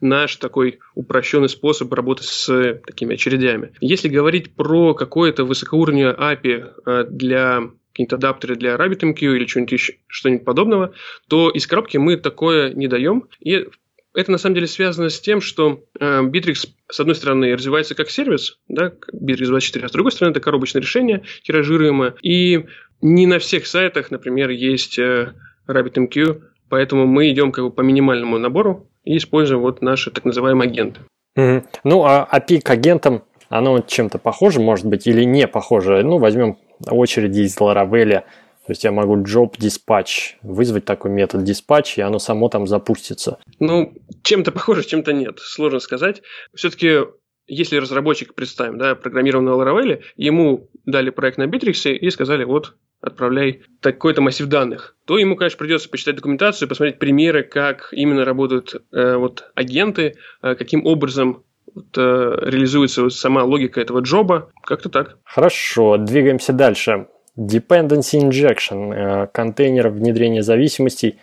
наш такой упрощенный способ работы с такими очередями. Если говорить про какое-то высокоуровневое API э, для какие-то адаптеры для RabbitMQ или что-нибудь, еще, что-нибудь подобного, то из коробки мы такое не даем. И это на самом деле связано с тем, что э, Bittrex, с одной стороны, развивается как сервис, да, Bittrex 24, а с другой стороны, это коробочное решение, тиражируемое. И не на всех сайтах, например, есть э, RabbitMQ, поэтому мы идем как бы по минимальному набору и используем вот наши так называемые агенты. Угу. Ну, а API к агентам, оно чем-то похоже, может быть, или не похоже? Ну, возьмем очереди из Laravel, то есть я могу job dispatch, вызвать такой метод dispatch, и оно само там запустится. Ну, чем-то похоже, чем-то нет. Сложно сказать. Все-таки если разработчик, представим, да, программировал на Laravel, ему дали проект на Bittrex и сказали, вот, отправляй такой-то массив данных, то ему, конечно, придется почитать документацию, посмотреть примеры, как именно работают э, вот, агенты, э, каким образом вот, э, реализуется вот сама логика этого джоба. Как-то так. Хорошо, двигаемся дальше. Dependency injection, э, контейнер внедрения зависимостей,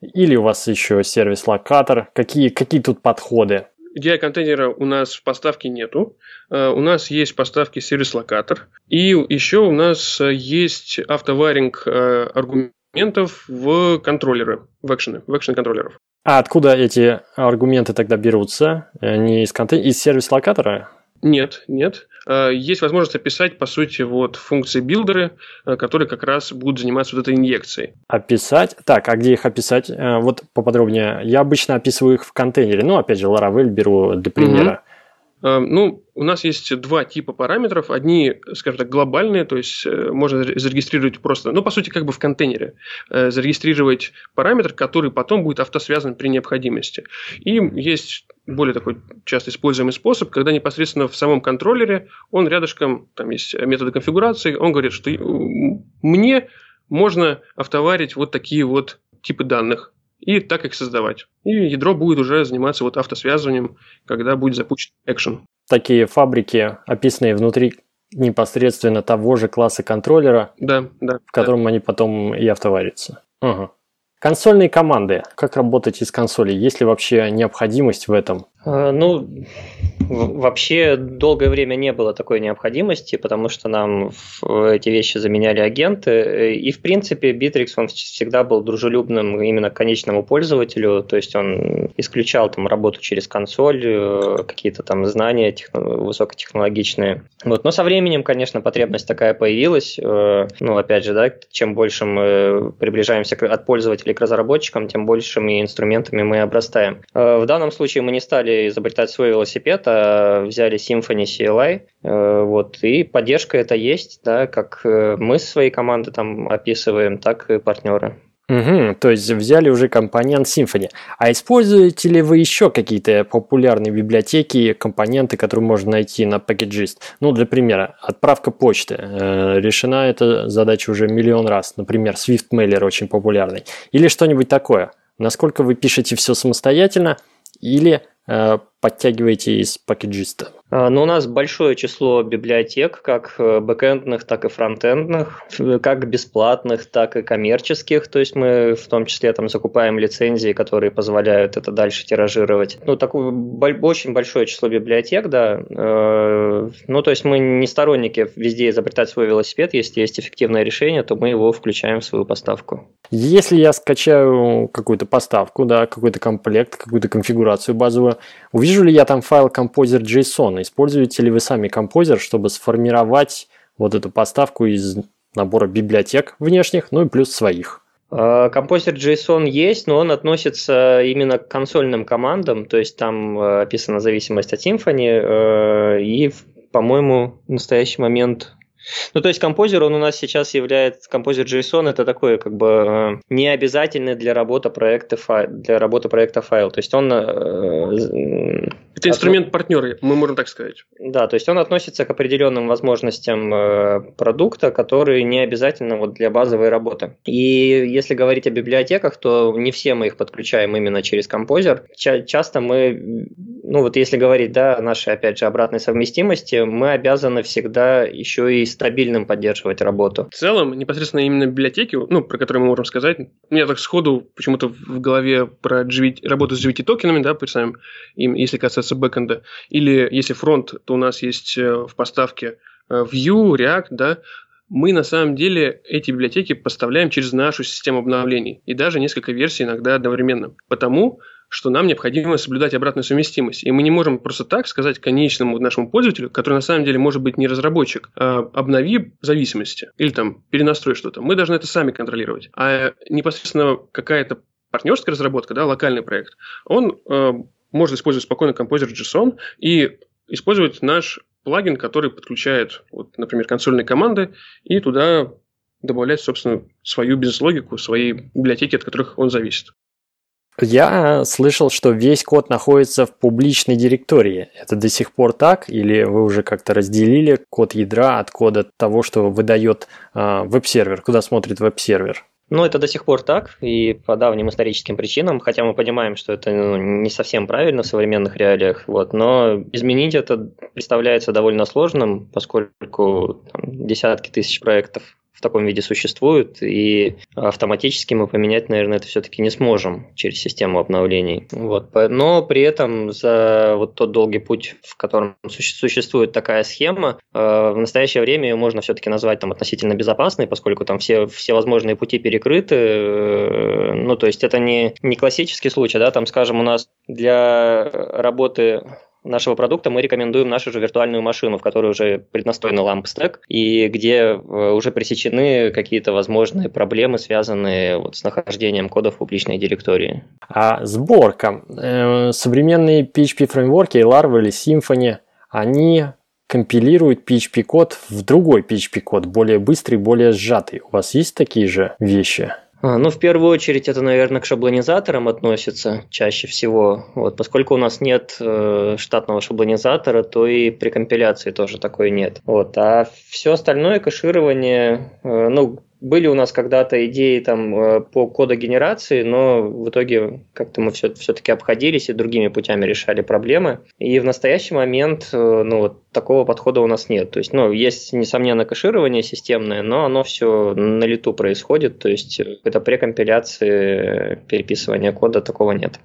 или у вас еще сервис-локатор. Какие, какие тут подходы? DI контейнера у нас в поставке нету. Э, у нас есть поставки сервис-локатор. И еще у нас есть автоваринг э, аргументов в контроллеры, в экшены, в экшен контроллеров. А откуда эти аргументы тогда берутся? Они из, контей... из сервис-локатора? Нет, нет. Э, есть возможность описать, по сути, вот функции билдеры, э, которые как раз будут заниматься вот этой инъекцией. Описать? Так, а где их описать? Э, вот поподробнее. Я обычно описываю их в контейнере. Ну, опять же, Laravel беру для примера. Угу. Ну, у нас есть два типа параметров. Одни, скажем так, глобальные, то есть можно зарегистрировать просто, ну, по сути, как бы в контейнере, зарегистрировать параметр, который потом будет автосвязан при необходимости. И есть более такой часто используемый способ, когда непосредственно в самом контроллере он рядышком, там есть методы конфигурации, он говорит, что мне можно автоварить вот такие вот типы данных и так их создавать. И ядро будет уже заниматься вот автосвязыванием, когда будет запущен экшен. Такие фабрики, описанные внутри непосредственно того же класса контроллера, да, да, в котором да. они потом и автоварятся. Угу. Консольные команды. Как работать из консоли? Есть ли вообще необходимость в этом? А, ну, вообще долгое время не было такой необходимости, потому что нам эти вещи заменяли агенты. И, в принципе, Bittrex, он всегда был дружелюбным именно к конечному пользователю, то есть он исключал там работу через консоль, э, какие-то там знания техно- высокотехнологичные. Вот. Но со временем, конечно, потребность такая появилась. Э, ну, опять же, да, чем больше мы приближаемся от пользователей к разработчикам, тем большими инструментами мы обрастаем. Э, в данном случае мы не стали изобретать свой велосипед, а взяли Symfony CLI, э, вот, и поддержка это есть, да, как э, мы со своей команды там описываем, так и партнеры. Угу, то есть взяли уже компонент Symfony. А используете ли вы еще какие-то популярные библиотеки, компоненты, которые можно найти на Packagist? Ну, для примера, отправка почты. Э, решена эта задача уже миллион раз. Например, Swift Mailer очень популярный. Или что-нибудь такое. Насколько вы пишете все самостоятельно или подтягиваете из пакеджиста? А, ну, у нас большое число библиотек, как э, бэкэндных, так и фронтендных, как бесплатных, так и коммерческих. То есть мы в том числе там закупаем лицензии, которые позволяют это дальше тиражировать. Ну, такое очень большое число библиотек, да. Э, ну, то есть мы не сторонники везде изобретать свой велосипед. Если есть эффективное решение, то мы его включаем в свою поставку. Если я скачаю какую-то поставку, да, какой-то комплект, какую-то конфигурацию базовую, увижу ли я там файл Composer.json? Используете ли вы сами Composer, чтобы сформировать вот эту поставку из набора библиотек внешних, ну и плюс своих? А, композер JSON есть, но он относится именно к консольным командам, то есть там э, описана зависимость от Symfony, э, и, по-моему, в настоящий момент ну, то есть композер, он у нас сейчас является, композер JSON это такой как бы э, необязательный для работы проекта файл, для работы проекта файл. То есть он... Это инструмент партнера, мы можем так сказать. Да, то есть он относится к определенным возможностям э, продукта, которые не обязательно вот для базовой работы. И если говорить о библиотеках, то не все мы их подключаем именно через композер. Ча- часто мы ну вот если говорить, да, о нашей, опять же, обратной совместимости, мы обязаны всегда еще и стабильным поддерживать работу. В целом, непосредственно именно библиотеки, ну, про которые мы можем сказать, у меня так сходу почему-то в голове про GVT, работу с GVT токенами, да, представим, им, если касаться бэкэнда, или если фронт, то у нас есть э, в поставке э, Vue, React, да, мы на самом деле эти библиотеки поставляем через нашу систему обновлений и даже несколько версий иногда одновременно. Потому что нам необходимо соблюдать обратную совместимость. И мы не можем просто так сказать конечному нашему пользователю, который на самом деле может быть не разработчик, а обнови зависимости или там перенастрой что-то. Мы должны это сами контролировать. А непосредственно какая-то партнерская разработка, да, локальный проект, он э, может использовать спокойно композер JSON и использовать наш плагин, который подключает, вот, например, консольные команды и туда добавлять, собственно, свою бизнес-логику, свои библиотеки, от которых он зависит. Я слышал, что весь код находится в публичной директории. Это до сих пор так? Или вы уже как-то разделили код ядра от кода того, что выдает э, веб-сервер, куда смотрит веб-сервер? Ну, это до сих пор так, и по давним историческим причинам, хотя мы понимаем, что это ну, не совсем правильно в современных реалиях, вот, но изменить это представляется довольно сложным, поскольку там, десятки тысяч проектов в таком виде существуют, и автоматически мы поменять, наверное, это все-таки не сможем через систему обновлений. Вот. Но при этом за вот тот долгий путь, в котором существует такая схема, э, в настоящее время ее можно все-таки назвать там относительно безопасной, поскольку там все, все возможные пути перекрыты. Ну, то есть это не, не классический случай, да, там, скажем, у нас для работы нашего продукта мы рекомендуем нашу же виртуальную машину, в которой уже преднастроен LAMP стек, и где э, уже пресечены какие-то возможные проблемы, связанные вот с нахождением кода в публичной директории. А сборка. Э, современные PHP-фреймворки, Laravel или Symfony, они компилируют PHP-код в другой PHP-код, более быстрый, более сжатый. У вас есть такие же вещи? А, ну, в первую очередь, это, наверное, к шаблонизаторам относится чаще всего. Вот, поскольку у нас нет э, штатного шаблонизатора, то и при компиляции тоже такой нет. Вот, а все остальное кэширование, э, ну, были у нас когда-то идеи там э, по кодогенерации, но в итоге как-то мы все, все-таки обходились и другими путями решали проблемы. И в настоящий момент э, ну, вот такого подхода у нас нет. То есть, ну, есть, несомненно, кэширование системное, но оно все на лету происходит, то есть это прекомпиляции, переписывания кода такого нет.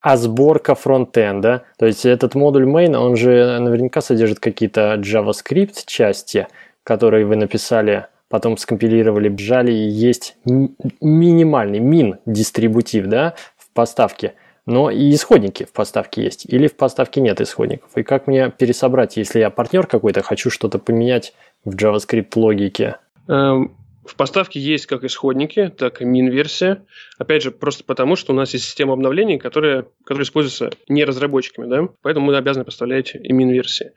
А сборка фронтенда, то есть этот модуль main, он же наверняка содержит какие-то JavaScript части, которые вы написали потом скомпилировали, бжали, и есть минимальный мин дистрибутив, да, в поставке. Но и исходники в поставке есть, или в поставке нет исходников. И как мне пересобрать, если я партнер какой-то, хочу что-то поменять в JavaScript логике? Эм, в поставке есть как исходники, так и мин-версия. Опять же, просто потому, что у нас есть система обновлений, которая, которая используется не разработчиками, да? поэтому мы обязаны поставлять и мин-версии.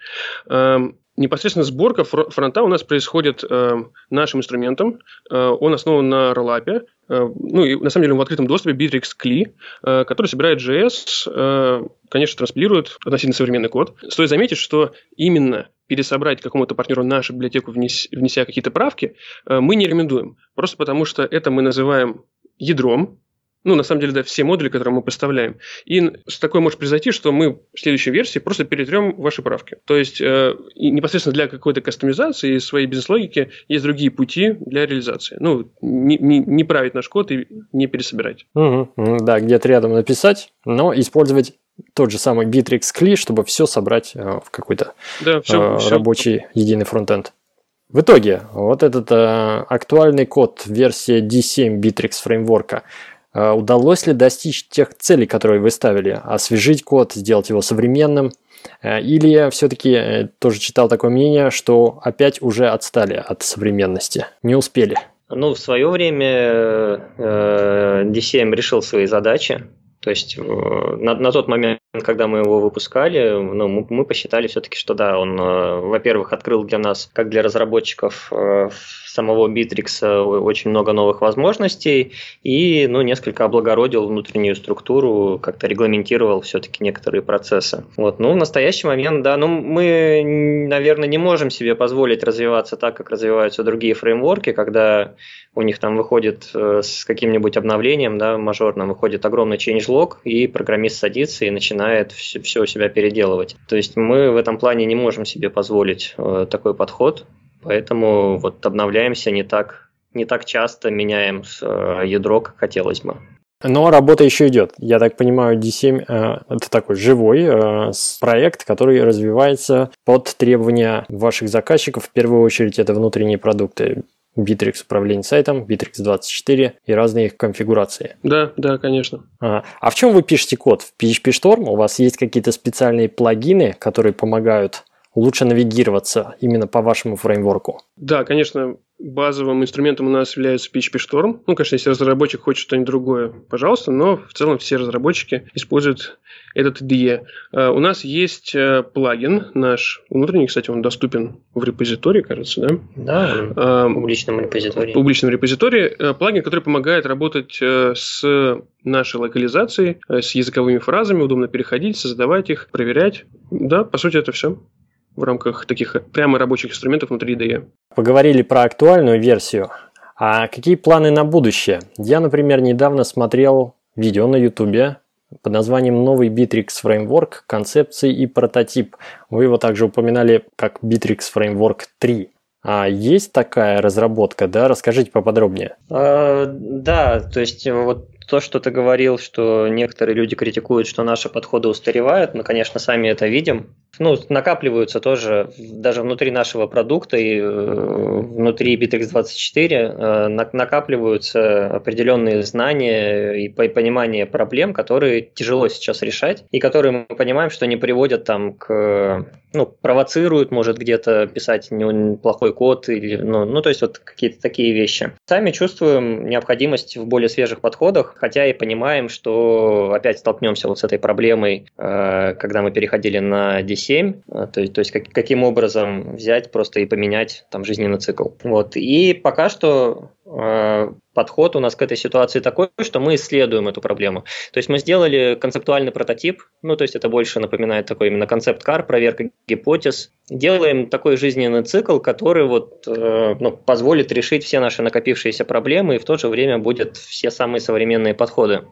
Эм, непосредственно сборка фронта у нас происходит э, нашим инструментом. Э, он основан на Rollup. Э, ну и на самом деле он в открытом доступе Bittrex CLI, э, который собирает JS, э, конечно, транспилирует относительно современный код. Стоит заметить, что именно пересобрать какому-то партнеру нашу библиотеку, внес, внеся какие-то правки, э, мы не рекомендуем. Просто потому что это мы называем ядром, ну, на самом деле, да, все модули, которые мы поставляем. И с такой может произойти, что мы в следующей версии просто перетрем ваши правки. То есть, э, непосредственно для какой-то кастомизации своей бизнес-логики есть другие пути для реализации. Ну, не, не, не править наш код и не пересобирать. Угу, да, где-то рядом написать, но использовать тот же самый Bittrex CLI, чтобы все собрать э, в какой-то да, все, э, все. рабочий единый фронтенд. В итоге, вот этот э, актуальный код версии D7 Bittrex фреймворка удалось ли достичь тех целей, которые вы ставили? Освежить код, сделать его современным? Э, или все-таки э, тоже читал такое мнение, что опять уже отстали от современности, не успели? Ну, в свое время DCM решил свои задачи, то есть на, на тот момент, когда мы его выпускали, ну, мы, мы посчитали все-таки, что да, он, во-первых, открыл для нас, как для разработчиков, самого Bittrex очень много новых возможностей и ну, несколько облагородил внутреннюю структуру, как-то регламентировал все-таки некоторые процессы. Вот. Ну, в настоящий момент, да, ну, мы, наверное, не можем себе позволить развиваться так, как развиваются другие фреймворки, когда у них там выходит э, с каким-нибудь обновлением, да, мажорным, выходит огромный changelog, и программист садится и начинает все, все у себя переделывать. То есть мы в этом плане не можем себе позволить э, такой подход, поэтому вот обновляемся не так, не так часто, меняем э, ядро, как хотелось бы. Но работа еще идет. Я так понимаю, D7 э, это такой живой проект, который развивается под требования ваших заказчиков. В первую очередь это внутренние продукты. Bittrex управление сайтом, Bittrex 24 и разные их конфигурации. Да, да, конечно. А, а в чем вы пишете код? В PHP Storm у вас есть какие-то специальные плагины, которые помогают лучше навигироваться именно по вашему фреймворку? Да, конечно, базовым инструментом у нас является PHP Storm. Ну, конечно, если разработчик хочет что-нибудь другое, пожалуйста, но в целом все разработчики используют этот IDE. Uh, у нас есть uh, плагин наш внутренний, кстати, он доступен в репозитории, кажется, да? Да, uh, в публичном репозитории. В публичном репозитории. Плагин, который помогает работать с нашей локализацией, с языковыми фразами, удобно переходить, создавать их, проверять. Да, по сути, это все в рамках таких прямо рабочих инструментов внутри IDE. Поговорили про актуальную версию. А какие планы на будущее? Я, например, недавно смотрел видео на YouTube под названием «Новый Bittrex Framework. Концепции и прототип». Вы его также упоминали как Bittrex Framework 3. А есть такая разработка, да? Расскажите поподробнее. А, да, то есть вот то, что ты говорил, что некоторые люди критикуют, что наши подходы устаревают, мы, конечно, сами это видим ну, накапливаются тоже даже внутри нашего продукта и э, внутри Bittrex24 э, накапливаются определенные знания и понимание проблем, которые тяжело сейчас решать и которые мы понимаем, что не приводят там к, ну, провоцируют, может где-то писать плохой код или, ну, ну то есть вот какие-то такие вещи. Сами чувствуем необходимость в более свежих подходах, хотя и понимаем, что опять столкнемся вот с этой проблемой, э, когда мы переходили на DC 7, а, то есть, то есть как, каким образом взять просто и поменять там жизненный цикл. Вот. И пока что э, подход у нас к этой ситуации такой, что мы исследуем эту проблему. То есть мы сделали концептуальный прототип, ну то есть это больше напоминает такой именно концепт-кар, проверка гипотез. Делаем такой жизненный цикл, который вот, э, ну, позволит решить все наши накопившиеся проблемы и в то же время будет все самые современные подходы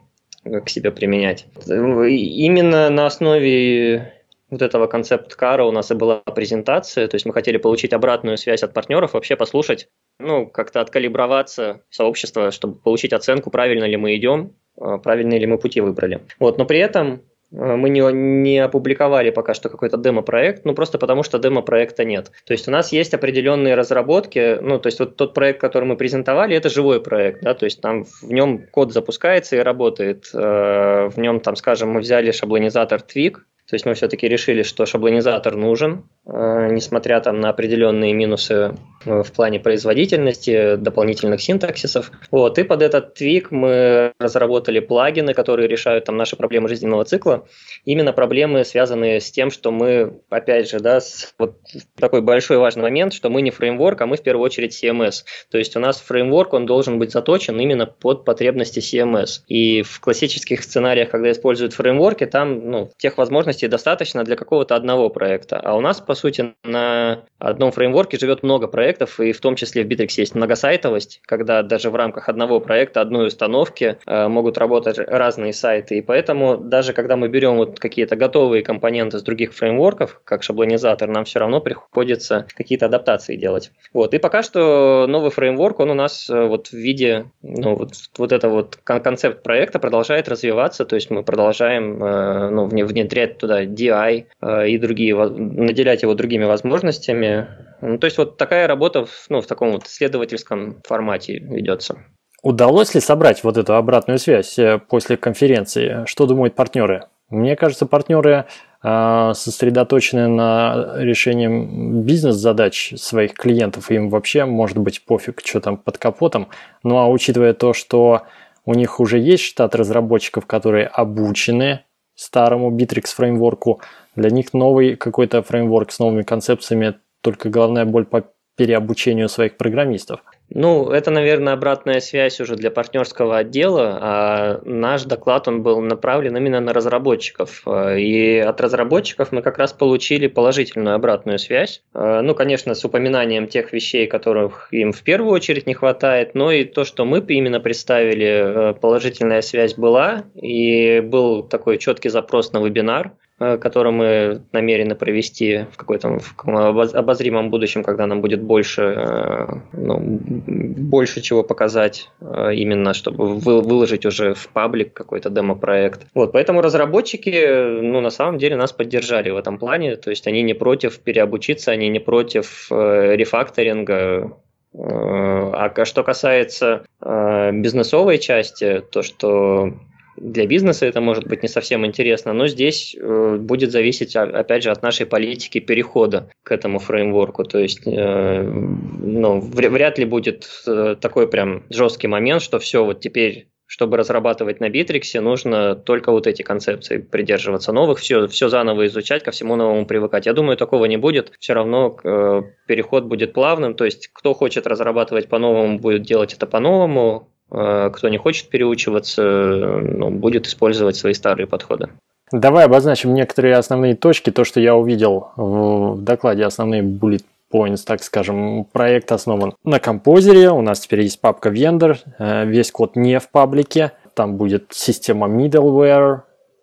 к себе применять. Именно на основе вот этого концепт-кара у нас и была презентация, то есть мы хотели получить обратную связь от партнеров, вообще послушать, ну, как-то откалиброваться сообщество, чтобы получить оценку, правильно ли мы идем, а, правильные ли мы пути выбрали. Вот, но при этом Э, мы не, не опубликовали пока что какой-то демо-проект, ну просто потому что демо-проекта нет. То есть у нас есть определенные разработки, ну то есть вот тот проект, который мы презентовали, это живой проект, да, то есть там в нем код запускается и работает. Э, в нем там, скажем, мы взяли шаблонизатор Twig, то есть мы все-таки решили, что шаблонизатор нужен, э, несмотря там на определенные минусы э, в плане производительности, дополнительных синтаксисов. Вот, и под этот твик мы разработали плагины, которые решают там наши проблемы жизненного цикла. Именно проблемы, связанные с тем, что мы, опять же, да, вот такой большой важный момент, что мы не фреймворк, а мы в первую очередь CMS. То есть у нас фреймворк, он должен быть заточен именно под потребности CMS. И в классических сценариях, когда используют фреймворки, там ну, тех возможностей возможностей достаточно для какого-то одного проекта. А у нас, по сути, на одном фреймворке живет много проектов, и в том числе в Bittrex есть многосайтовость, когда даже в рамках одного проекта, одной установки э, могут работать разные сайты. И поэтому даже когда мы берем вот какие-то готовые компоненты с других фреймворков, как шаблонизатор, нам все равно приходится какие-то адаптации делать. Вот. И пока что новый фреймворк, он у нас э, вот в виде, ну, вот, вот это вот концепт проекта продолжает развиваться, то есть мы продолжаем э, ну, внедрять туда DI э, и другие, наделять его другими возможностями. Ну, то есть вот такая работа в, ну, в таком вот исследовательском формате ведется. Удалось ли собрать вот эту обратную связь э, после конференции? Что думают партнеры? Мне кажется, партнеры э, сосредоточены на решении бизнес-задач своих клиентов, им вообще может быть пофиг, что там под капотом. Ну а учитывая то, что у них уже есть штат разработчиков, которые обучены старому Bittrex фреймворку. Для них новый какой-то фреймворк с новыми концепциями только головная боль по переобучению своих программистов. Ну, это, наверное, обратная связь уже для партнерского отдела, а наш доклад, он был направлен именно на разработчиков. И от разработчиков мы как раз получили положительную обратную связь. Ну, конечно, с упоминанием тех вещей, которых им в первую очередь не хватает, но и то, что мы именно представили, положительная связь была, и был такой четкий запрос на вебинар, Э, который мы намерены провести в какой-то обозримом будущем, когда нам будет больше, э, ну, больше чего показать, э, именно чтобы выложить уже в паблик какой-то демо-проект. Вот, поэтому разработчики, ну, на самом деле нас поддержали в этом плане, то есть они не против переобучиться, они не против рефакторинга, а что касается бизнесовой части, то, что для бизнеса это может быть не совсем интересно, но здесь э, будет зависеть, опять же, от нашей политики перехода к этому фреймворку. То есть, э, ну, вряд ли будет э, такой прям жесткий момент, что все, вот теперь чтобы разрабатывать на Битриксе, нужно только вот эти концепции придерживаться новых, все, все заново изучать, ко всему новому привыкать. Я думаю, такого не будет. Все равно э, переход будет плавным. То есть, кто хочет разрабатывать по-новому, будет делать это по-новому. Э, кто не хочет переучиваться, ну, будет использовать свои старые подходы. Давай обозначим некоторые основные точки, то, что я увидел в докладе, основные bullet points, так скажем. Проект основан на композере, у нас теперь есть папка vendor, э, весь код не в паблике, там будет система middleware,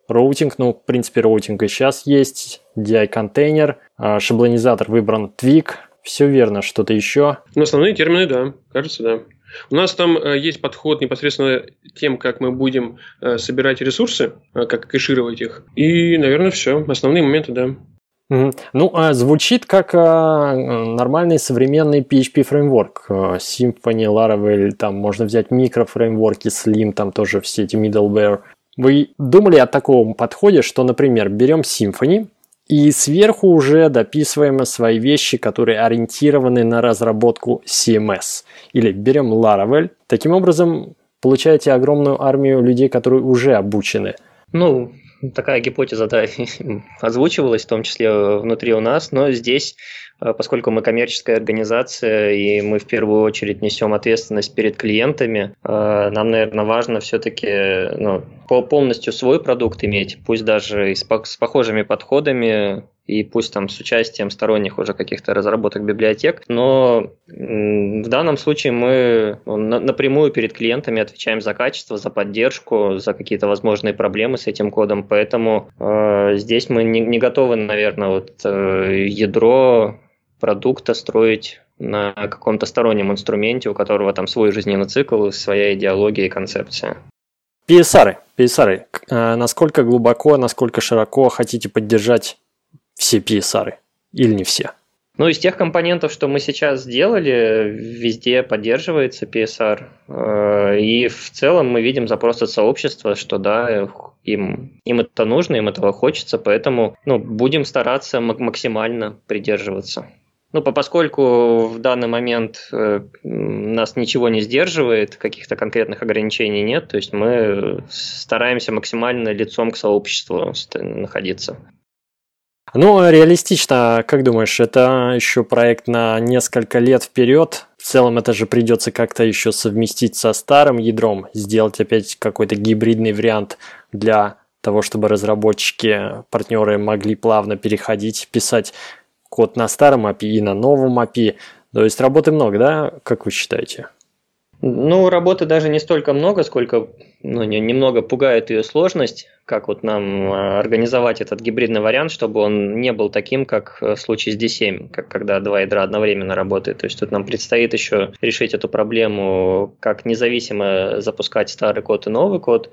роутинг, ну, в принципе, роутинг и сейчас есть, DI-контейнер, э, шаблонизатор выбран Twig, все верно, что-то еще? Ну, основные термины, да, кажется, да. У нас там э, есть подход непосредственно тем, как мы будем э, собирать ресурсы, э, как кэшировать их. И, наверное, все. Основные моменты, да. Ну, а звучит как нормальный современный PHP фреймворк. Symfony, Laravel, там можно взять микрофреймворки, Slim, там тоже все эти middleware. Вы думали о таком подходе, что, например, берем Symfony, и сверху уже дописываем свои вещи, которые ориентированы на разработку CMS. Или берем Laravel. Таким образом, получаете огромную армию людей, которые уже обучены. Ну, такая гипотеза, да, озвучивалась, в том числе внутри у нас, но здесь, поскольку мы коммерческая организация, и мы в первую очередь несем ответственность перед клиентами, э, нам, наверное, важно все-таки ну, полностью свой продукт иметь, пусть даже и с похожими подходами, и пусть там с участием сторонних уже каких-то разработок библиотек, но в данном случае мы ну, напрямую перед клиентами отвечаем за качество, за поддержку, за какие-то возможные проблемы с этим кодом, поэтому э, здесь мы не, не готовы, наверное, вот э, ядро продукта строить на каком-то стороннем инструменте, у которого там свой жизненный цикл, своя идеология и концепция. PSR, PSR, э, насколько глубоко, насколько широко хотите поддержать все PSR или не все? Ну, из тех компонентов, что мы сейчас сделали, везде поддерживается PSR. Э, и в целом мы видим запрос от сообщества, что да, им, им это нужно, им этого хочется, поэтому ну, будем стараться максимально придерживаться. Ну, поскольку в данный момент э, нас ничего не сдерживает, каких-то конкретных ограничений нет, то есть мы стараемся максимально лицом к сообществу находиться. Ну, реалистично, как думаешь, это еще проект на несколько лет вперед? В целом это же придется как-то еще совместить со старым ядром, сделать опять какой-то гибридный вариант для того, чтобы разработчики, партнеры могли плавно переходить, писать код на старом API и на новом API. То есть работы много, да? Как вы считаете? Ну, работы даже не столько много, сколько ну, немного пугает ее сложность, как вот нам а, организовать этот гибридный вариант, чтобы он не был таким, как в случае с D7, как когда два ядра одновременно работают. То есть тут нам предстоит еще решить эту проблему, как независимо запускать старый код и новый код.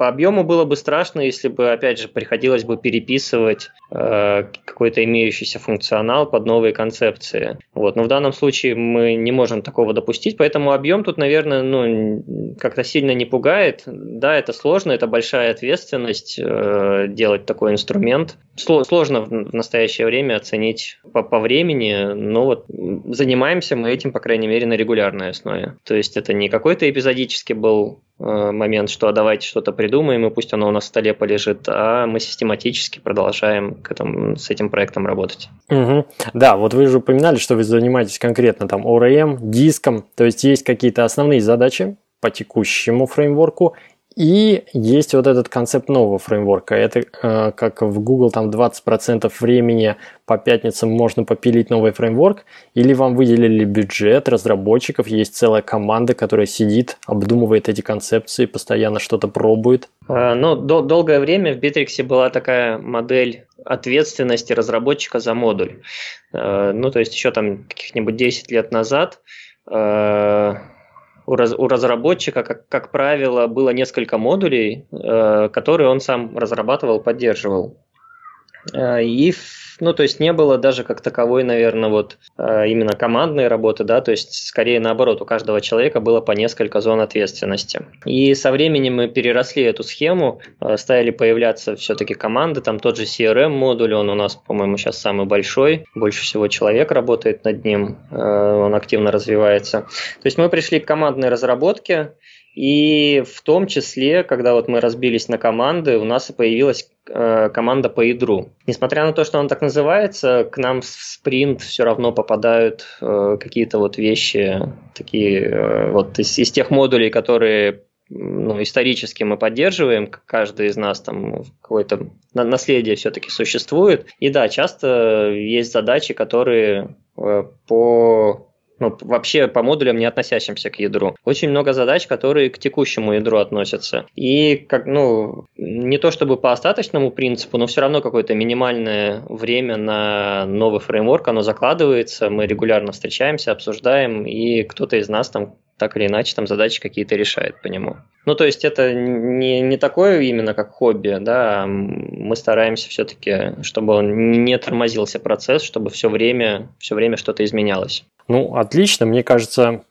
По объему было бы страшно, если бы, опять же, приходилось бы переписывать э, какой-то имеющийся функционал под новые концепции. Вот. Но в данном случае мы не можем такого допустить, поэтому объем тут, наверное, ну, как-то сильно не пугает. Да, это сложно, это большая ответственность э, делать такой инструмент. Сложно в настоящее время оценить по, по времени, но вот занимаемся мы этим, по крайней мере, на регулярной основе. То есть это не какой-то эпизодический был момент, что а давайте что-то придумаем, и пусть оно у нас в столе полежит, а мы систематически продолжаем к этому, с этим проектом работать. Угу. Да, вот вы же упоминали, что вы занимаетесь конкретно там ORM, диском, то есть есть какие-то основные задачи по текущему фреймворку, и есть вот этот концепт нового фреймворка. Это э, как в Google там 20% времени по пятницам можно попилить новый фреймворк, или вам выделили бюджет разработчиков, есть целая команда, которая сидит, обдумывает эти концепции, постоянно что-то пробует. А, ну, дол- долгое время в Bittrex была такая модель ответственности разработчика за модуль. Э, ну, то есть еще там каких-нибудь 10 лет назад у, раз, у разработчика, как, как правило, было несколько модулей, э, которые он сам разрабатывал, поддерживал. Э, и ну, то есть не было даже как таковой, наверное, вот э, именно командной работы, да, то есть скорее наоборот, у каждого человека было по несколько зон ответственности. И со временем мы переросли эту схему, э, стали появляться все-таки команды, там тот же CRM-модуль, он у нас, по-моему, сейчас самый большой, больше всего человек работает над ним, э, он активно развивается. То есть мы пришли к командной разработке, и в том числе, когда вот мы разбились на команды, у нас и появилась команда по ядру. Несмотря на то, что он так называется, к нам в спринт все равно попадают э, какие-то вот вещи, такие э, вот из, из тех модулей, которые ну, исторически мы поддерживаем, каждый из нас там какое-то наследие все-таки существует. И да, часто есть задачи, которые э, по ну, вообще по модулям, не относящимся к ядру. Очень много задач, которые к текущему ядру относятся. И как, ну, не то чтобы по остаточному принципу, но все равно какое-то минимальное время на новый фреймворк, оно закладывается, мы регулярно встречаемся, обсуждаем, и кто-то из нас там так или иначе там задачи какие-то решает по нему. Ну, то есть это не, не такое именно как хобби, да, а мы стараемся все-таки, чтобы он не тормозился процесс, чтобы все время, все время что-то изменялось. Ну, отлично, мне кажется,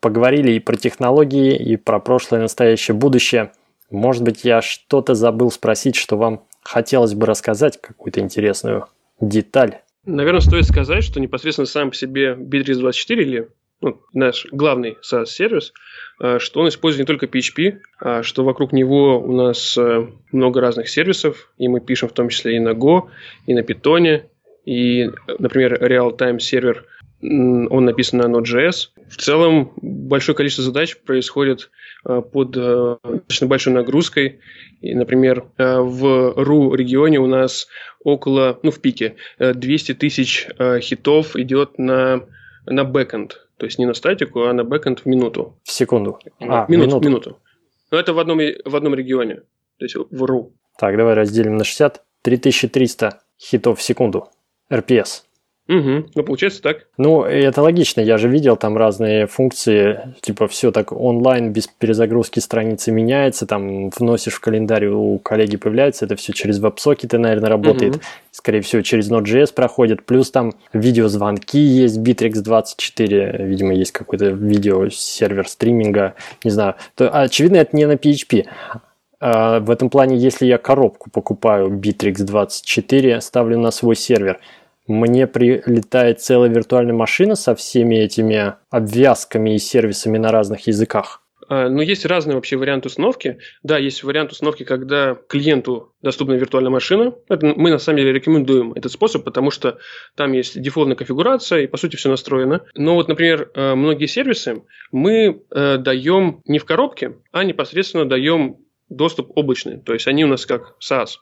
поговорили и про технологии, и про прошлое, настоящее, будущее. Может быть, я что-то забыл спросить, что вам хотелось бы рассказать, какую-то интересную деталь. Наверное, стоит сказать, что непосредственно сам по себе Bittrex24 или ну, наш главный SaaS-сервис, э, что он использует не только PHP, а что вокруг него у нас э, много разных сервисов, и мы пишем в том числе и на Go, и на Python, и, например, real-time сервер, он написан на Node.js. В целом, большое количество задач происходит э, под достаточно большой нагрузкой. И, например, в RU регионе у нас около, ну, в пике, 200 тысяч хитов идет на, на бэкэнд. То есть не на статику, а на бэкэнд в минуту. В секунду. А, минуту, минуту. минуту. Но это в одном, в одном регионе. То есть в RU. Так, давай разделим на 60. 3300 хитов в секунду. RPS. Угу, ну получается так. Ну, это логично, я же видел там разные функции, типа все так онлайн, без перезагрузки страницы меняется, там вносишь в календарь, у коллеги появляется, это все через веб-сокеты, наверное, работает, угу. скорее всего, через Node.js проходит, плюс там видеозвонки есть, Bittrex24, видимо, есть какой-то видеосервер стриминга, не знаю, то, очевидно, это не на PHP. А, в этом плане, если я коробку покупаю Bittrex24, ставлю на свой сервер – мне прилетает целая виртуальная машина со всеми этими обвязками и сервисами на разных языках. А, ну, есть разные вообще варианты установки. Да, есть вариант установки, когда клиенту доступна виртуальная машина. Это мы на самом деле рекомендуем этот способ, потому что там есть дефолтная конфигурация и по сути все настроено. Но вот, например, э, многие сервисы мы э, даем не в коробке, а непосредственно даем доступ облачный. То есть они у нас как SaaS.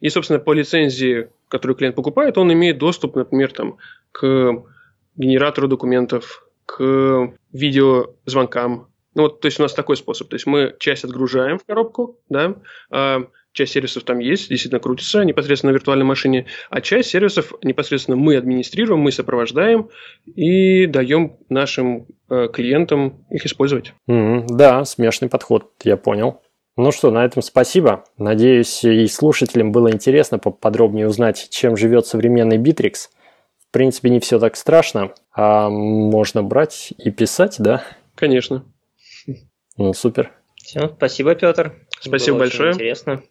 И, собственно, по лицензии, которую клиент покупает, он имеет доступ, например, там, к генератору документов, к видеозвонкам. Ну, вот, то есть у нас такой способ. То есть мы часть отгружаем в коробку, да, а часть сервисов там есть, действительно крутится непосредственно на виртуальной машине, а часть сервисов непосредственно мы администрируем, мы сопровождаем и даем нашим э, клиентам их использовать. Mm-hmm, да, смешный подход, я понял. Ну что, на этом спасибо. Надеюсь, и слушателям было интересно поподробнее узнать, чем живет современный Bittrex. В принципе, не все так страшно, а можно брать и писать, да? Конечно. Ну, супер. Все, спасибо, Петр. Спасибо было большое. интересно.